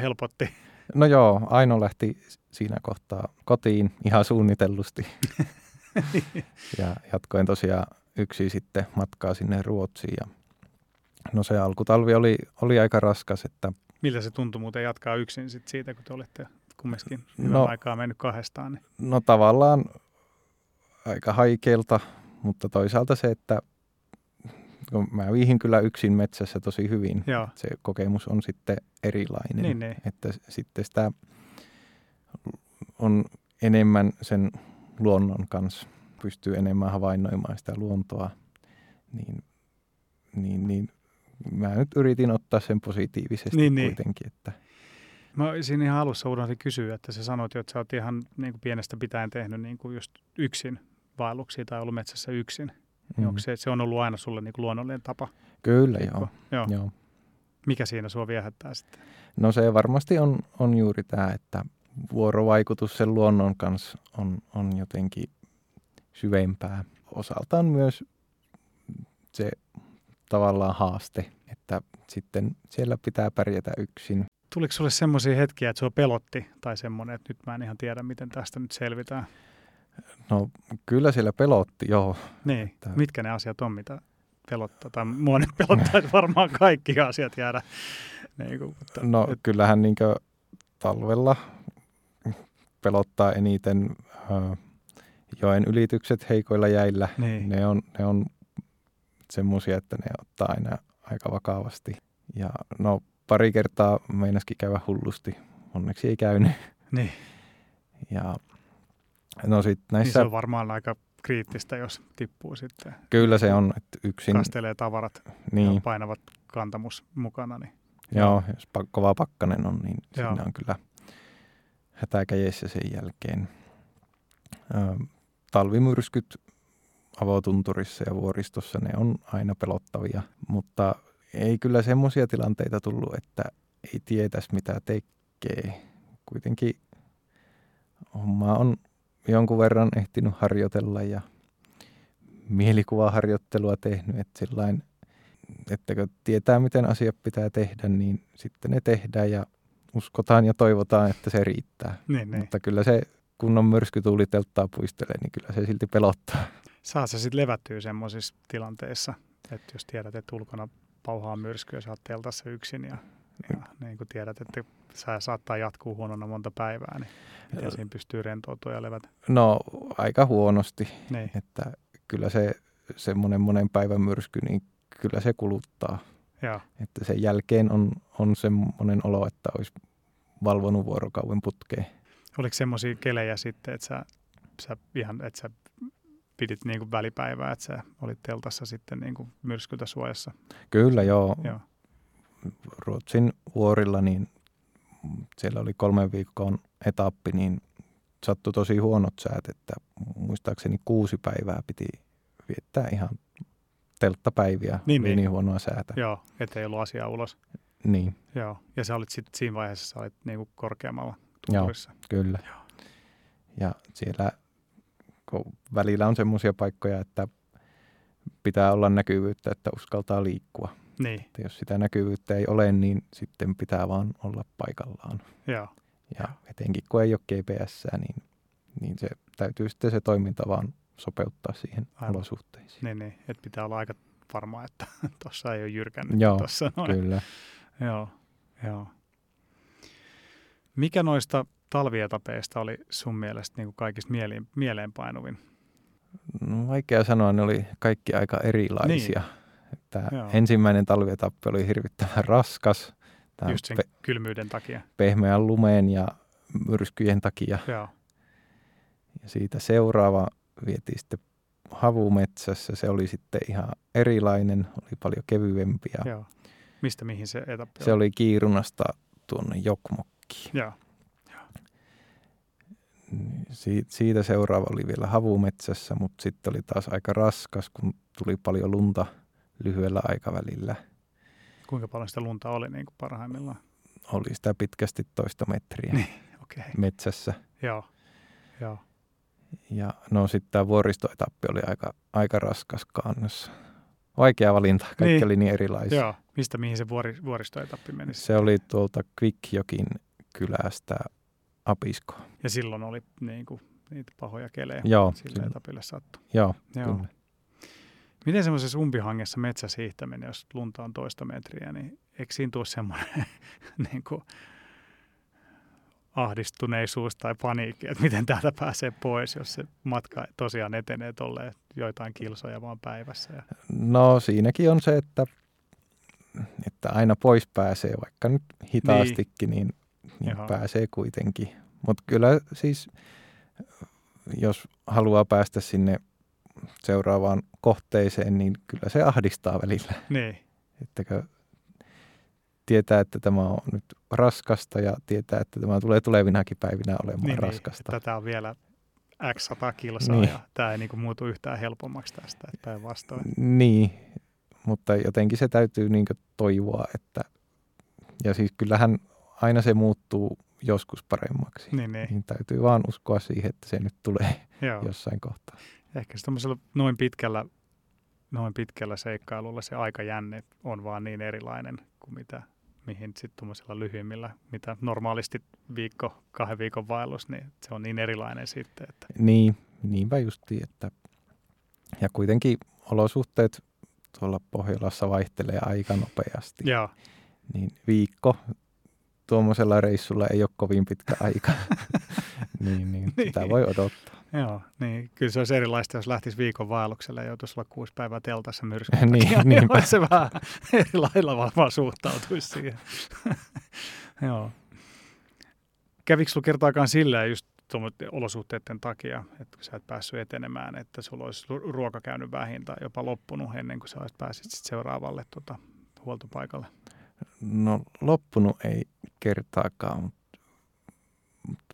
helpotti. No joo, Aino lähti siinä kohtaa kotiin ihan suunnitellusti. *laughs* ja jatkoin tosiaan yksi sitten matkaa sinne Ruotsiin. Ja no se alkutalvi oli, oli aika raskas. Että Miltä se tuntui muuten jatkaa yksin sit siitä, kun te olitte kumminkin no, aikaa mennyt kahdestaan? Niin? No tavallaan aika haikeelta, mutta toisaalta se, että kun mä viihin kyllä yksin metsässä tosi hyvin. Joo. Se kokemus on sitten erilainen. Niin, niin. Että sitten sitä on enemmän sen luonnon kanssa, pystyy enemmän havainnoimaan sitä luontoa, niin, niin, niin mä nyt yritin ottaa sen positiivisesti niin, niin. kuitenkin. Niin. Että. Mä siinä ihan alussa unohdin kysyä, että sä sanoit jo, että sä oot ihan niin kuin pienestä pitäen tehnyt niin kuin just yksin vaelluksia tai ollut metsässä yksin. Mm. Onko se, se on ollut aina sulle niin kuin luonnollinen tapa? Kyllä, joo. joo. joo. Mikä siinä sua viehättää sitten? No se varmasti on, on juuri tämä, että vuorovaikutus sen luonnon kanssa on, on jotenkin syvempää. Osaltaan myös se tavallaan haaste, että sitten siellä pitää pärjätä yksin. Tuliko sulle semmoisia hetkiä, että sua pelotti tai semmoinen, että nyt mä en ihan tiedä, miten tästä nyt selvitään? No kyllä siellä pelotti, joo. Niin, että... mitkä ne asiat on, mitä pelottaa? Tai mua nyt pelottaa, että varmaan kaikki asiat jäädä. Niin kuin, mutta, no et... kyllähän niin talvella pelottaa eniten äh, joen ylitykset heikoilla jäillä. Niin. Ne on, ne on semmoisia, että ne ottaa aina aika vakavasti. Ja no pari kertaa meinaskin käydä hullusti. Onneksi ei käynyt. Niin. Ja no sit näissä... Niin se on varmaan aika kriittistä, jos tippuu sitten. Kyllä se on, että yksin... Kastelee tavarat niin. ja painavat kantamus mukana. Niin... Joo, jos kova pakkanen on, niin Joo. siinä on kyllä hätäkäjessä sen jälkeen. Ö, talvimyrskyt avotunturissa ja vuoristossa, ne on aina pelottavia, mutta ei kyllä semmoisia tilanteita tullut, että ei tietäisi mitä tekee. Kuitenkin homma on jonkun verran ehtinyt harjoitella ja mielikuvaharjoittelua tehnyt, että sillain, että kun tietää miten asiat pitää tehdä, niin sitten ne tehdään ja uskotaan ja toivotaan, että se riittää. Niin, niin. Mutta kyllä se kunnon myrskytuuli telttaa puistelee, niin kyllä se silti pelottaa. Saa se sitten levättyä semmoisissa tilanteissa, että jos tiedät, että ulkona pauhaa myrskyä, sä oot teltassa yksin ja, ja niin kuin tiedät, että sä saattaa jatkuu huonona monta päivää, niin miten siinä pystyy rentoutua ja levätä? No aika huonosti, niin. että kyllä se semmoinen monen päivän myrsky, niin kyllä se kuluttaa. Ja. Että sen jälkeen on, on semmoinen olo, että olisi valvonut vuorokauden putkeen. Oliko semmoisia kelejä sitten, että sä, sä ihan, että sä pidit niin kuin välipäivää, että sä olit teltassa sitten niin kuin myrskyltä suojassa? Kyllä, joo. joo. Ruotsin vuorilla, niin siellä oli kolmen viikon etappi, niin sattui tosi huonot säät, että muistaakseni kuusi päivää piti viettää ihan telttapäiviä, niin, niin. niin huonoa säätä. Joo, ettei ollut asiaa ulos. Niin. Joo, ja sä olit sitten siinä vaiheessa, sä olit niinku korkeammalla tunturissa. Joo, kyllä. Joo. Ja siellä kun välillä on semmoisia paikkoja, että pitää olla näkyvyyttä, että uskaltaa liikkua. Niin. Että jos sitä näkyvyyttä ei ole, niin sitten pitää vaan olla paikallaan. Joo. Ja etenkin kun ei ole GPS, niin, niin se täytyy sitten se toiminta vaan sopeuttaa siihen Aivan. olosuhteisiin. Niin, niin. että pitää olla aika varma, että *laughs* tuossa ei ole jyrkännyt. Joo, tossa noin. kyllä. Joo, joo. Mikä noista talvietapeista oli sun mielestä niin kuin kaikista mieleen, mieleenpainuvin? No, vaikea sanoa, ne oli kaikki aika erilaisia. Niin. Että ensimmäinen talvietappi oli hirvittävän raskas. Just sen pe- kylmyyden takia. Pehmeän lumeen ja myrskyjen takia. Joo. Ja siitä seuraava vietiin sitten havumetsässä. Se oli sitten ihan erilainen, oli paljon kevyempi. Joo. Mistä mihin se etappi Se oli Kiirunasta tuonne Jokmokkiin. Joo. Si- siitä seuraava oli vielä havumetsässä, mutta sitten oli taas aika raskas, kun tuli paljon lunta lyhyellä aikavälillä. Kuinka paljon sitä lunta oli niin kuin parhaimmillaan? Oli sitä pitkästi toista metriä niin, okay. metsässä. Joo, joo. Ja no sitten tämä vuoristoetappi oli aika, aika raskas kannossa. Vaikea valinta, kaikki niin. oli niin erilaisia. Joo, mistä mihin se vuori, vuoristoetappi meni? Se oli tuolta Quickjokin kylästä Apisko. Ja silloin oli niin kuin, niitä pahoja kelejä Joo, sillä etapille sattu. Joo, Joo. Kyllä. Miten semmoisessa umpihangessa metsässä hiihtäminen, jos lunta on toista metriä, niin eikö siinä tule semmoinen *laughs* niin kuin ahdistuneisuus tai paniikki, että miten täältä pääsee pois, jos se matka tosiaan etenee tolleen joitain kilsoja vaan päivässä? Ja... No siinäkin on se, että, että aina pois pääsee, vaikka nyt hitaastikin, niin, niin, niin pääsee kuitenkin. Mutta kyllä siis, jos haluaa päästä sinne seuraavaan kohteeseen, niin kyllä se ahdistaa välillä. Niin. Ettäkö tietää, että tämä on nyt raskasta ja tietää, että tämä tulee tulevinakin päivinä olemaan niin, raskasta. Niin, tätä on vielä x 100 kilsaa niin. ja tämä ei niin kuin muutu yhtään helpommaksi tästä, päinvastoin. Niin, mutta jotenkin se täytyy niin toivoa, että ja siis kyllähän aina se muuttuu joskus paremmaksi. Niin, niin. niin täytyy vaan uskoa siihen, että se nyt tulee Joo. jossain kohtaa. Ehkä se noin pitkällä, noin pitkällä seikkailulla se aikajänne on vaan niin erilainen kuin mitä, mihin sitten tuommoisilla lyhyimmillä, mitä normaalisti viikko, kahden viikon vaellus, niin se on niin erilainen sitten. Että... Niin, niinpä justiin, että ja kuitenkin olosuhteet tuolla Pohjolassa vaihtelee aika nopeasti. Joo. Niin viikko tuommoisella reissulla ei ole kovin pitkä aika, *laughs* niin, niin, niin, sitä voi odottaa. Joo, niin kyllä se olisi erilaista, jos lähtisi viikon vaellukselle ja joutuisi olla kuusi päivää teltassa myrskyn *laughs* niin, niin se vähän *laughs* eri lailla varmaan suhtautuisi siihen. *laughs* Joo. Kävikö sinulla kertaakaan silleen just olosuhteiden takia, että sä et päässyt etenemään, että sulla olisi ruoka käynyt vähin tai jopa loppunut ennen kuin sä olisit pääsit seuraavalle tuota, huoltopaikalle? No loppunut ei kertaakaan, mutta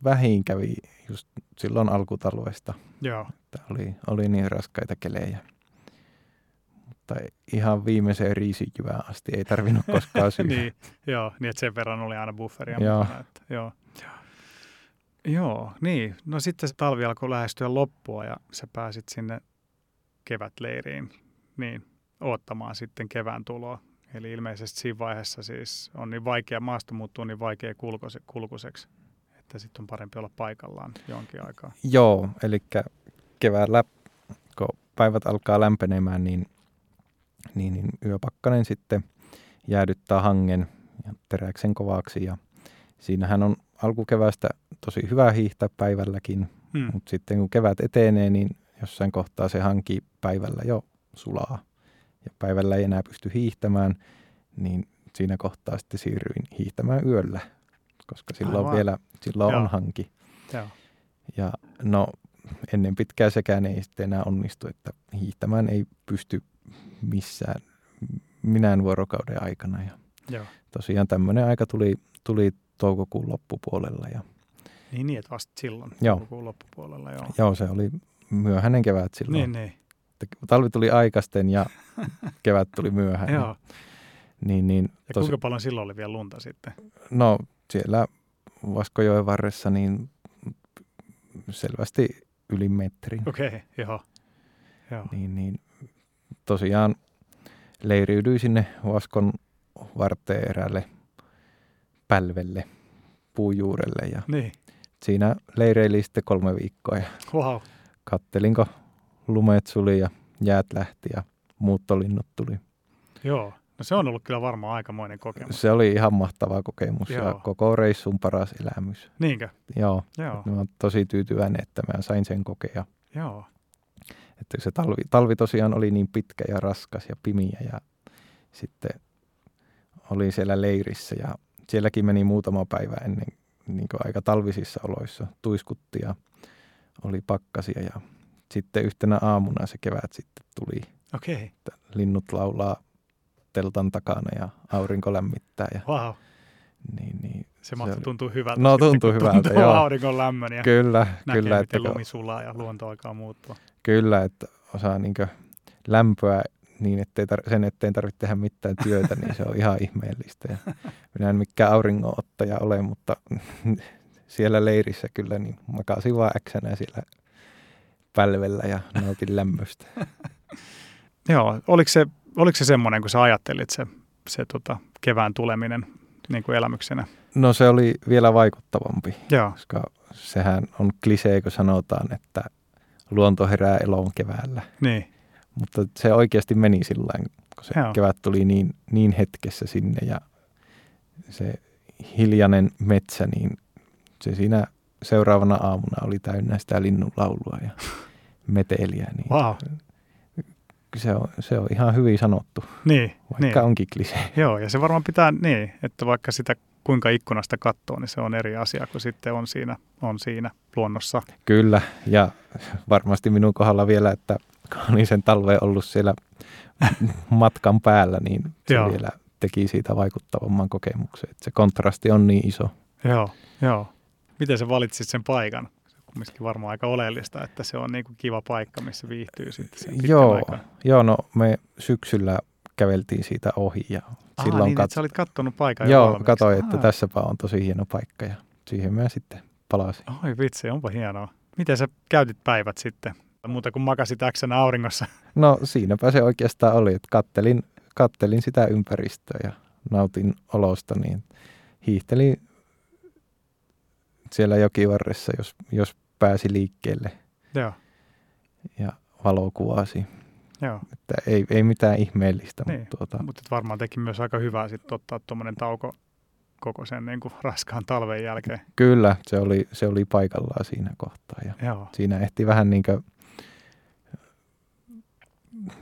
vähin kävi just silloin alkutalvesta. Joo. Että oli, oli niin raskaita kelejä. Mutta ihan viimeiseen riisijyvään asti ei tarvinnut koskaan *laughs* syödä. niin, joo, niin että sen verran oli aina bufferia joo. mukana. Että, joo. Joo, niin. No sitten se talvi alkoi lähestyä loppua ja sä pääsit sinne kevätleiriin niin, odottamaan sitten kevään tuloa. Eli ilmeisesti siinä vaiheessa siis on niin vaikea, maasto muuttuu niin vaikea kulkuse, kulkuseksi, että sitten on parempi olla paikallaan jonkin aikaa. Joo, eli keväällä, kun päivät alkaa lämpenemään, niin, niin, niin yöpakkanen sitten jäädyttää hangen ja teräksen kovaksi. Ja siinähän on alkukevästä tosi hyvä hiihtää päivälläkin, hmm. mutta sitten kun kevät etenee, niin jossain kohtaa se hanki päivällä jo sulaa ja päivällä ei enää pysty hiihtämään, niin siinä kohtaa sitten siirryin hiihtämään yöllä, koska silloin Aivan. vielä silloin Joo. on hanki. Joo. Ja no ennen pitkää sekään ei sitten enää onnistu, että hiihtämään ei pysty missään minään vuorokauden aikana. Ja Joo. Tosiaan tämmöinen aika tuli, tuli toukokuun loppupuolella. Ja, niin, niin, että vasta silloin joo. toukokuun loppupuolella. Joo. joo, se oli myöhäinen kevät silloin. Niin, niin talvi tuli aikaisten ja *laughs* kevät tuli myöhään. Joo. Niin, niin, ja tosi, kuinka paljon silloin oli vielä lunta sitten? No siellä Vaskojoen varressa niin selvästi yli metri. Okei, okay, joo. joo. Niin, niin, tosiaan leiriydyin sinne Vaskon varteen eräälle pälvelle, puujuurelle ja niin. siinä leireili sitten kolme viikkoa ja wow. kattelinko lumet suli ja jäät lähti ja muuttolinnut tuli. Joo, No se on ollut kyllä varmaan aikamoinen kokemus. Se oli ihan mahtava kokemus Joo. ja koko reissun paras elämys. Niinkö? Joo, Joo, mä oon tosi tyytyväinen, että mä sain sen kokea. joo. Että se talvi, talvi tosiaan oli niin pitkä ja raskas ja pimiä ja sitten oli siellä leirissä ja sielläkin meni muutama päivä ennen niin kuin aika talvisissa oloissa. Tuiskutti ja oli pakkasia ja sitten yhtenä aamuna se kevät sitten tuli, Okei, okay. linnut laulaa teltan takana ja aurinko lämmittää ja wow. niin, niin Se mahtuu oli- tuntuu hyvältä. No, sitten, tuntuu hyvältä, tuntuu joo. auringon lämmön ja Kyllä, näkee, kyllä, että miten kun- lumi sulaa ja luonto alkaa muuttua. Kyllä, että osaa niin lämpöä niin, ettei tar- sen eteen tarvitse tehdä mitään työtä, niin se on ihan *laughs* ihmeellistä. Ja minä en mikään auringonottaja ole, mutta *laughs* siellä leirissä kyllä niin makasin vaan äksänä siellä pälvellä ja nautin lämmöstä. *laughs* Joo, oliko se, oliko se semmoinen, kun sä ajattelit se, se tota, kevään tuleminen niin kuin elämyksenä? No se oli vielä vaikuttavampi, Joo, koska sehän on klisee, kun sanotaan, että luonto herää eloon keväällä. niin, Mutta se oikeasti meni sillä kun se Joo. kevät tuli niin, niin hetkessä sinne ja se hiljainen metsä, niin se siinä seuraavana aamuna oli täynnä sitä linnun laulua ja *laughs* meteliä. Niin wow. Se, on, se on ihan hyvin sanottu, Niin, vaikka niin. onkin klisee. Joo, ja se varmaan pitää niin, että vaikka sitä kuinka ikkunasta katsoo, niin se on eri asia kuin sitten on siinä, on siinä luonnossa. Kyllä, ja varmasti minun kohdalla vielä, että kun olin sen talven ollut siellä *laughs* matkan päällä, niin se Joo. vielä teki siitä vaikuttavamman kokemuksen. Että se kontrasti on niin iso. Joo, joo. Miten sä valitsit sen paikan? Kumminkin varmaan aika oleellista, että se on niin kuin kiva paikka, missä viihtyy sitten sen Joo, aikaa. joo, no me syksyllä käveltiin siitä ohi ja Aha, silloin niin, kat- että sä olit kattonut paikan jo joo, valmiiksi. katsoin, että Aha. tässäpä on tosi hieno paikka ja siihen mä sitten palasin. Oi vitsi, onpa hienoa. Miten sä käytit päivät sitten? Muuta kuin makasit äksänä auringossa. No siinäpä se oikeastaan oli, että kattelin, kattelin sitä ympäristöä ja nautin olosta, niin hiihtelin siellä jokivarressa, jos, jos pääsi liikkeelle Joo, ja valokuvasi. joo. Että ei, ei mitään ihmeellistä, Niin, mutta tuota, Mutta varmaan teki myös aika hyvää sitten ottaa tuommoinen tauko koko sen niin kuin raskaan talven jälkeen. kyllä se oli, se oli paikallaan siinä kohtaa. Ja Joo, siinä ehti vähän niin kuin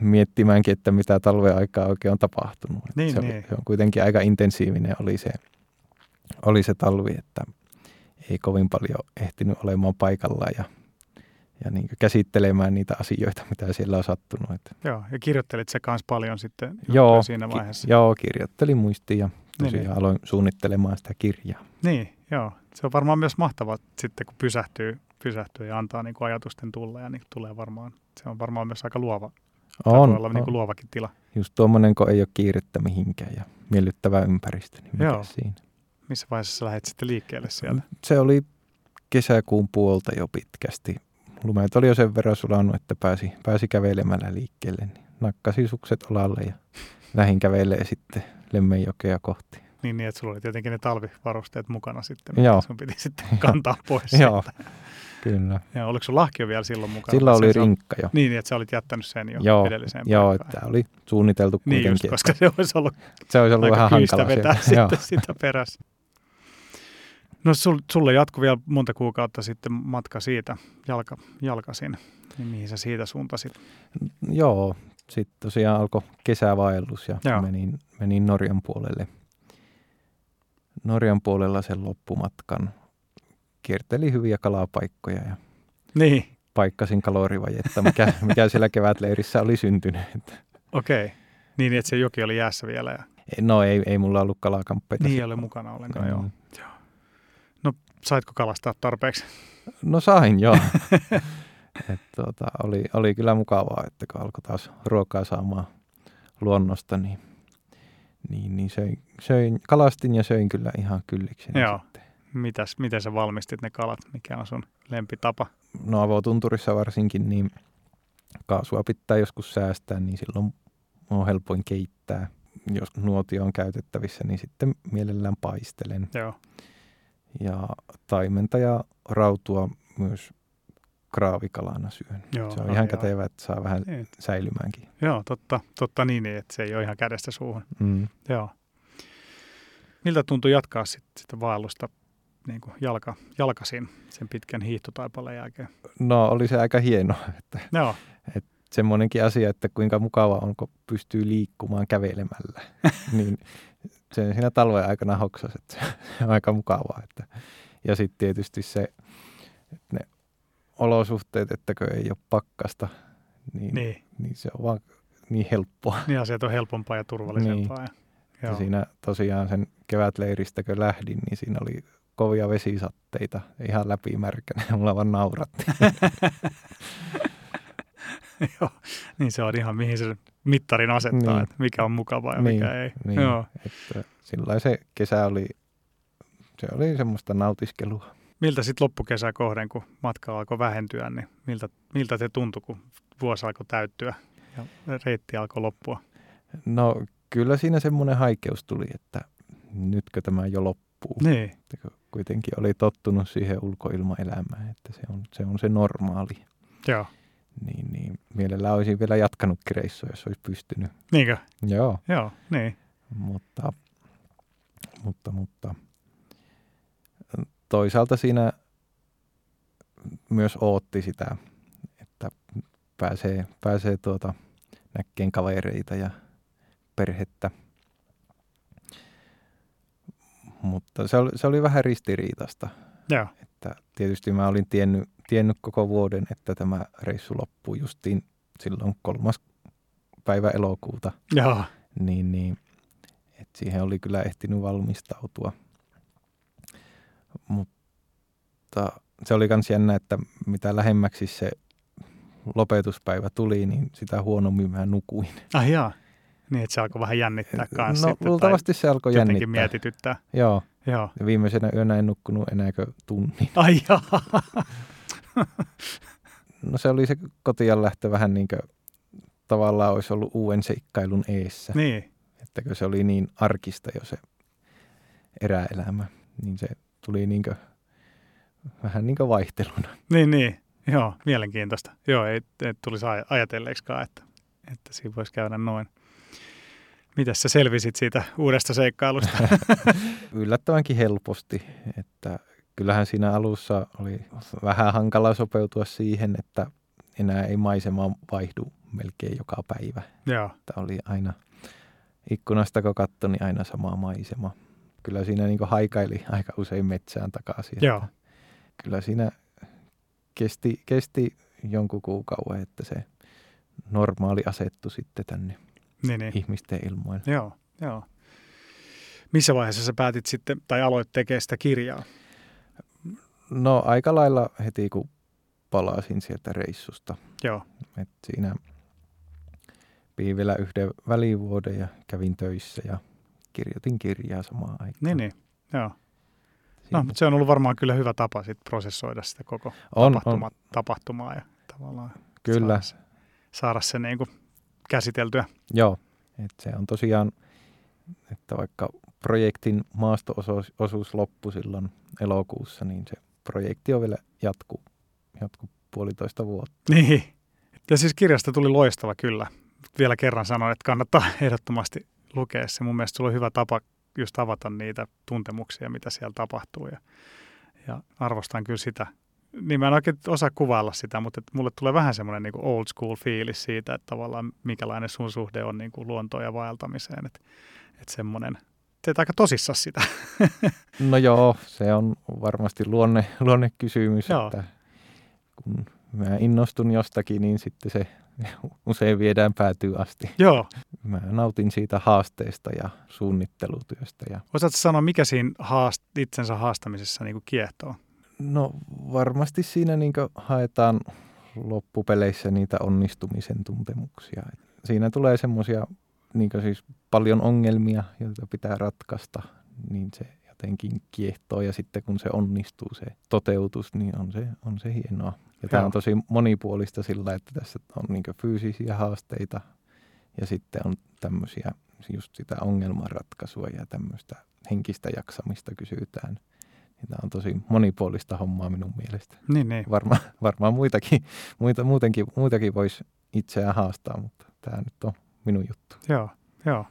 miettimäänkin, että mitä talven aikaa oikein on tapahtunut. Niin, se, oli, niin. se on kuitenkin aika intensiivinen oli se, oli se talvi, että ei kovin paljon ehtinyt olemaan paikallaan ja, ja niin käsittelemään niitä asioita, *laughs* mitä siellä on sattunut. Että joo. Ja kirjoittelit se kanssa paljon sitten joo, siinä ki- vaiheessa. joo, kirjoittelin muistiin ja Niin, tosiaan niin. aloin suunnittelemaan sitä kirjaa. Niin, joo. Se on varmaan myös mahtavaa sitten, kun pysähtyy, pysähtyy ja antaa niin kuin ajatusten tulla ja niin tulee varmaan, se on varmaan myös aika luova. On, olla on. niin kuin luovakin tila. just tuommoinen, kun ei ole kiirettä mihinkään ja miellyttävä ympäristö, niin mikä Joo. siinä? Missä vaiheessa lähdet sitten liikkeelle sieltä? Se oli kesäkuun puolta jo pitkästi. Lumet oli jo sen verran sulanut, että pääsi, pääsi kävelemällä liikkeelle. Niin nakkasi sukset olalle ja lähin kävelee sitten Lemmenjokea kohti. Niin, niin, että sulla oli tietenkin ne talvivarusteet mukana sitten, mitä Joo. sun piti sitten *laughs* kantaa pois. Joo, kyllä. Ja oliko sun lahkio vielä silloin mukana? Sillä Vai oli rinkka jo. Niin, että sä olit jättänyt sen jo Joo, edelliseen Joo, paikkaan. että oli suunniteltu Niin just, kuitenkin. koska se olisi ollut se olisi ollut vähän kyistä hankala vetää siellä. sitten sitä perässä. No sul, sulle jatkui vielä monta kuukautta sitten matka siitä jalka, jalkasin. Niin mihin sä siitä suuntasit? Joo, sitten tosiaan alkoi kesävaellus ja Joo. menin, menin Norjan puolelle. Norjan puolella sen loppumatkan. Kierteli hyviä kalapaikkoja ja Niin, paikkasin kalorivajetta, mikä, *laughs* mikä siellä kevätleirissä oli syntynyt. Okei. Okay. Niin, että se joki oli jäässä vielä. Ja... No ei, ei mulla ollut kalakamppeita. Niin ei ole mukana ollenkaan, Mm. joo. No, saitko kalastaa tarpeeksi? No sain joo. *laughs* Et, tuota, oli, oli kyllä mukavaa, että kun alkoi taas ruokaa saamaan luonnosta, niin, niin, niin söin, söin, kalastin ja söin kyllä ihan kylliksi. Joo. Sitten. Mitäs, miten sä valmistit ne kalat? Mikä on sun lempitapa? No avotunturissa varsinkin, niin kaasua pitää joskus säästää, niin silloin on helpoin keittää. Jos nuotio on käytettävissä, niin sitten mielellään paistelen. Joo, Ja taimenta ja rautua myös kraavikalana syön. Joo, se on ihan kätevä, että saa vähän Niin. säilymäänkin. Joo, totta, totta niin, niin, että se ei ole ihan kädestä suuhun. Mm. Joo. Miltä tuntui jatkaa sit, sitä vaellusta niin kuin jalka, jalkasin sen pitkän hiihtotaipaleen jälkeen? No oli se aika hieno, *laughs* että Joo, semmoinenkin asia, että kuinka mukava on, kun pystyy liikkumaan kävelemällä. *laughs* niin se siinä talven aikana hoksas, että se on aika mukavaa. Että. Ja sitten tietysti se, että ne olosuhteet, että kun ei ole pakkasta, niin, niin. niin. niin se on vaan niin helppoa. Niin asiat on helpompaa ja turvallisempaa. Ja, Ja joo. siinä tosiaan sen kevätleiristä, kun lähdin, niin siinä oli kovia vesisatteita, ihan läpimärkänä. ja *laughs* Mulla vaan nauratti. *laughs* *laughs* Joo, niin se on ihan mihin se mittarin asettaa, Niin. että mikä on mukavaa ja Niin, mikä ei. niin. Joo. Että sillä se kesä oli, se oli semmoista nautiskelua. Miltä sitten loppukesää kohden, kun matka alkoi vähentyä, niin miltä, miltä se tuntui, kun vuosi alkoi täyttyä ja reitti alkoi loppua? No kyllä siinä semmoinen haikeus tuli, että nytkö tämä jo loppuu. Niin, Että kuitenkin oli tottunut siihen ulkoilmaelämään, että se on se, on se normaali. joo. Niin, niin mielellään olisin vielä jatkanutkin reissua, jos olisi pystynyt. Niinkö? Joo, Joo, niin. mutta, mutta, mutta toisaalta siinä myös ootti sitä, että pääsee, pääsee tuota, näkeen kavereita ja perhettä. Mutta se oli, se oli vähän ristiriitasta, Joo, että tietysti mä olin tiennyt, tiennyt koko vuoden, että tämä reissu loppuu justiin silloin kolmas päivä elokuuta, joo, niin, niin et siihen oli kyllä ehtinyt valmistautua. Mutta se oli myös jännä, että mitä lähemmäksi se lopetuspäivä tuli, niin sitä huonommin mä nukuin. ah jaa. Niin, että se alkoi vähän jännittää kanssa. no sitten, luultavasti se alkoi jotenkin jännittää. mietityttää. Joo, Joo. ja viimeisenä yönä en nukkunut enääkö tunnin. Ai jaa. *laughs* *laughs* No se oli se kotiin lähtö vähän niin kuin tavallaan olisi ollut uuden seikkailun eessä. niin, Että kun se oli niin arkista jo se eräelämä, niin se tuli niin kuin, vähän niin kuin vaihteluna. niin, niin. Joo, mielenkiintoista. Joo, ei, ei tulisi aj- ajatelleeksikaan, että, että siinä voisi käydä noin. Mitäs sä selvisit siitä uudesta seikkailusta? *laughs* Yllättävänkin helposti, että kyllähän siinä alussa oli vähän hankala sopeutua siihen, että enää ei maisema vaihdu melkein joka päivä. Joo, Että oli aina ikkunasta kun katsoi, niin aina sama maisema. Kyllä siinä niin haikaili aika usein metsään takaisin. Joo. Kyllä siinä kesti, kesti jonkun kuukauden, että se normaali asettu sitten tänne niin, niin. ihmisten ilmoille. Joo, joo. Missä vaiheessa sä päätit sitten, tai aloit tekemään sitä kirjaa? No aika lailla heti kun palasin sieltä reissusta. Joo, Et siinä pidin vielä yhden välivuoden ja kävin töissä ja kirjoitin kirjaa samaan aikaan. niin, niin. Joo. No, mutta se on ollut varmaan kyllä hyvä tapa sit prosessoida sitä koko on, tapahtuma, on, tapahtumaa ja tavallaan kyllä. saada, se- saada se niin kuin käsiteltyä. Joo, et se on tosiaan, että vaikka projektin maasto-osuus loppui silloin elokuussa, niin se projekti on vielä jatku, jatku puolitoista vuotta. Niin. Ja siis kirjasta tuli loistava kyllä. Vielä kerran sanon, että kannattaa *laughs* ehdottomasti lukea se. Mun mielestä sulla on hyvä tapa just avata niitä tuntemuksia, mitä siellä tapahtuu. Ja, ja arvostan kyllä sitä. Niin mä en oikein osaa kuvailla sitä, mutta et mulle tulee vähän semmoinen niin old school fiilis siitä, että tavallaan minkälainen sun suhde on niin kuin luontoon ja vaeltamiseen. Että et semmoinen, teet aika tosissaan sitä. *laughs* No joo, se on varmasti luonne, luonnekysymys, Joo. että kun mä innostun jostakin, niin sitten se *laughs* usein viedään päätyy asti. Joo. Mä nautin siitä haasteesta ja suunnittelutyöstä. Ja Osaatko sanoa, mikä siinä haast, itsensä haastamisessa niin kiehtoo? no varmasti siinä niin haetaan loppupeleissä niitä onnistumisen tuntemuksia. Siinä tulee semmoisia niin siis paljon ongelmia, joita pitää ratkaista, niin se jotenkin kiehtoo ja sitten kun se onnistuu se toteutus, niin on se, on se hienoa. Ja tämä on tosi monipuolista sillä, että tässä on niin fyysisiä haasteita ja sitten on tämmöisiä just sitä ongelmanratkaisua ja tämmöistä henkistä jaksamista kysytään. Tämä on tosi monipuolista hommaa minun mielestä. Niin, niin. Varma, varmaan muitakin, muita, muutenkin, muitakin voisi itseään haastaa, mutta tämä nyt on minun juttu. Joo, joo.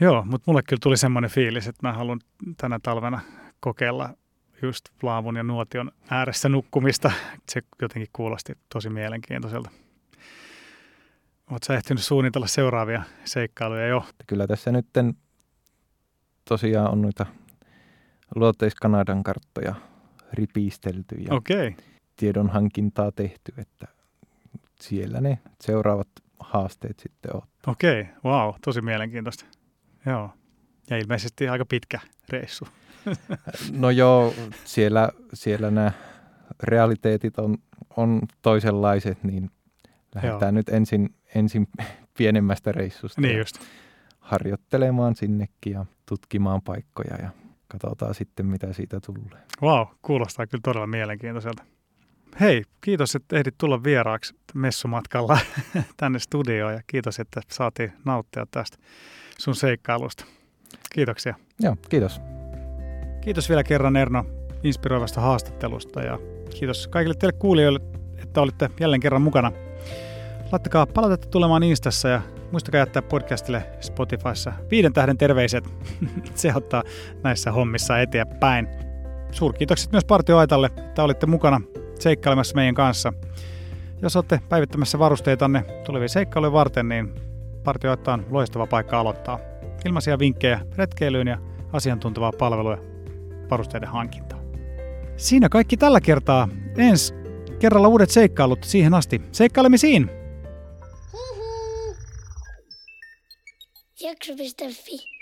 Joo, mutta mulle kyllä tuli semmoinen fiilis, että mä haluan tänä talvena kokeilla just laavun ja nuotion ääressä nukkumista. Se jotenkin kuulosti tosi mielenkiintoiselta. Oletko ehtinyt suunnitella seuraavia seikkailuja jo? Kyllä tässä nyt tosiaan on noita luoteis-Kanadan karttoja ripistelty ja okay. tiedonhankintaa tehty, että siellä ne seuraavat haasteet sitten on. Okei, okay. wow, tosi mielenkiintoista. Joo, ja ilmeisesti aika pitkä reissu. *laughs* no joo, siellä, siellä nämä realiteetit on, on toisenlaiset, niin lähdetään joo. nyt ensin, ensin pienemmästä reissusta. Niin just. Harjoittelemaan sinnekin ja tutkimaan paikkoja ja katsotaan sitten, mitä siitä tulee. Wow, kuulostaa kyllä todella mielenkiintoiselta. Hei, kiitos, että ehdit tulla vieraaksi messumatkalla *laughs* tänne studioon ja kiitos, että saatiin nauttia tästä sun seikkailusta. Kiitoksia. Joo, kiitos. Kiitos vielä kerran Erno inspiroivasta haastattelusta ja kiitos kaikille teille kuulijoille, että olitte jälleen kerran mukana. Laittakaa palautetta tulemaan Instassa ja muistakaa jättää podcastille Spotifyssa viiden tähden terveiset. *laughs* Se ottaa näissä hommissa eteenpäin. Suurkiitokset myös partioaitalle, että olitte mukana seikkailemassa meidän kanssa. Jos olette päivittämässä varusteitanne tulevia seikkailuja varten, niin partioaita on loistava paikka aloittaa. Ilmaisia vinkkejä retkeilyyn ja asiantuntevaa palvelua varusteiden hankintaa. Siinä kaikki tällä kertaa. Ensi kerralla uudet seikkailut siihen asti. Seikkailemisiin! Jakso.fi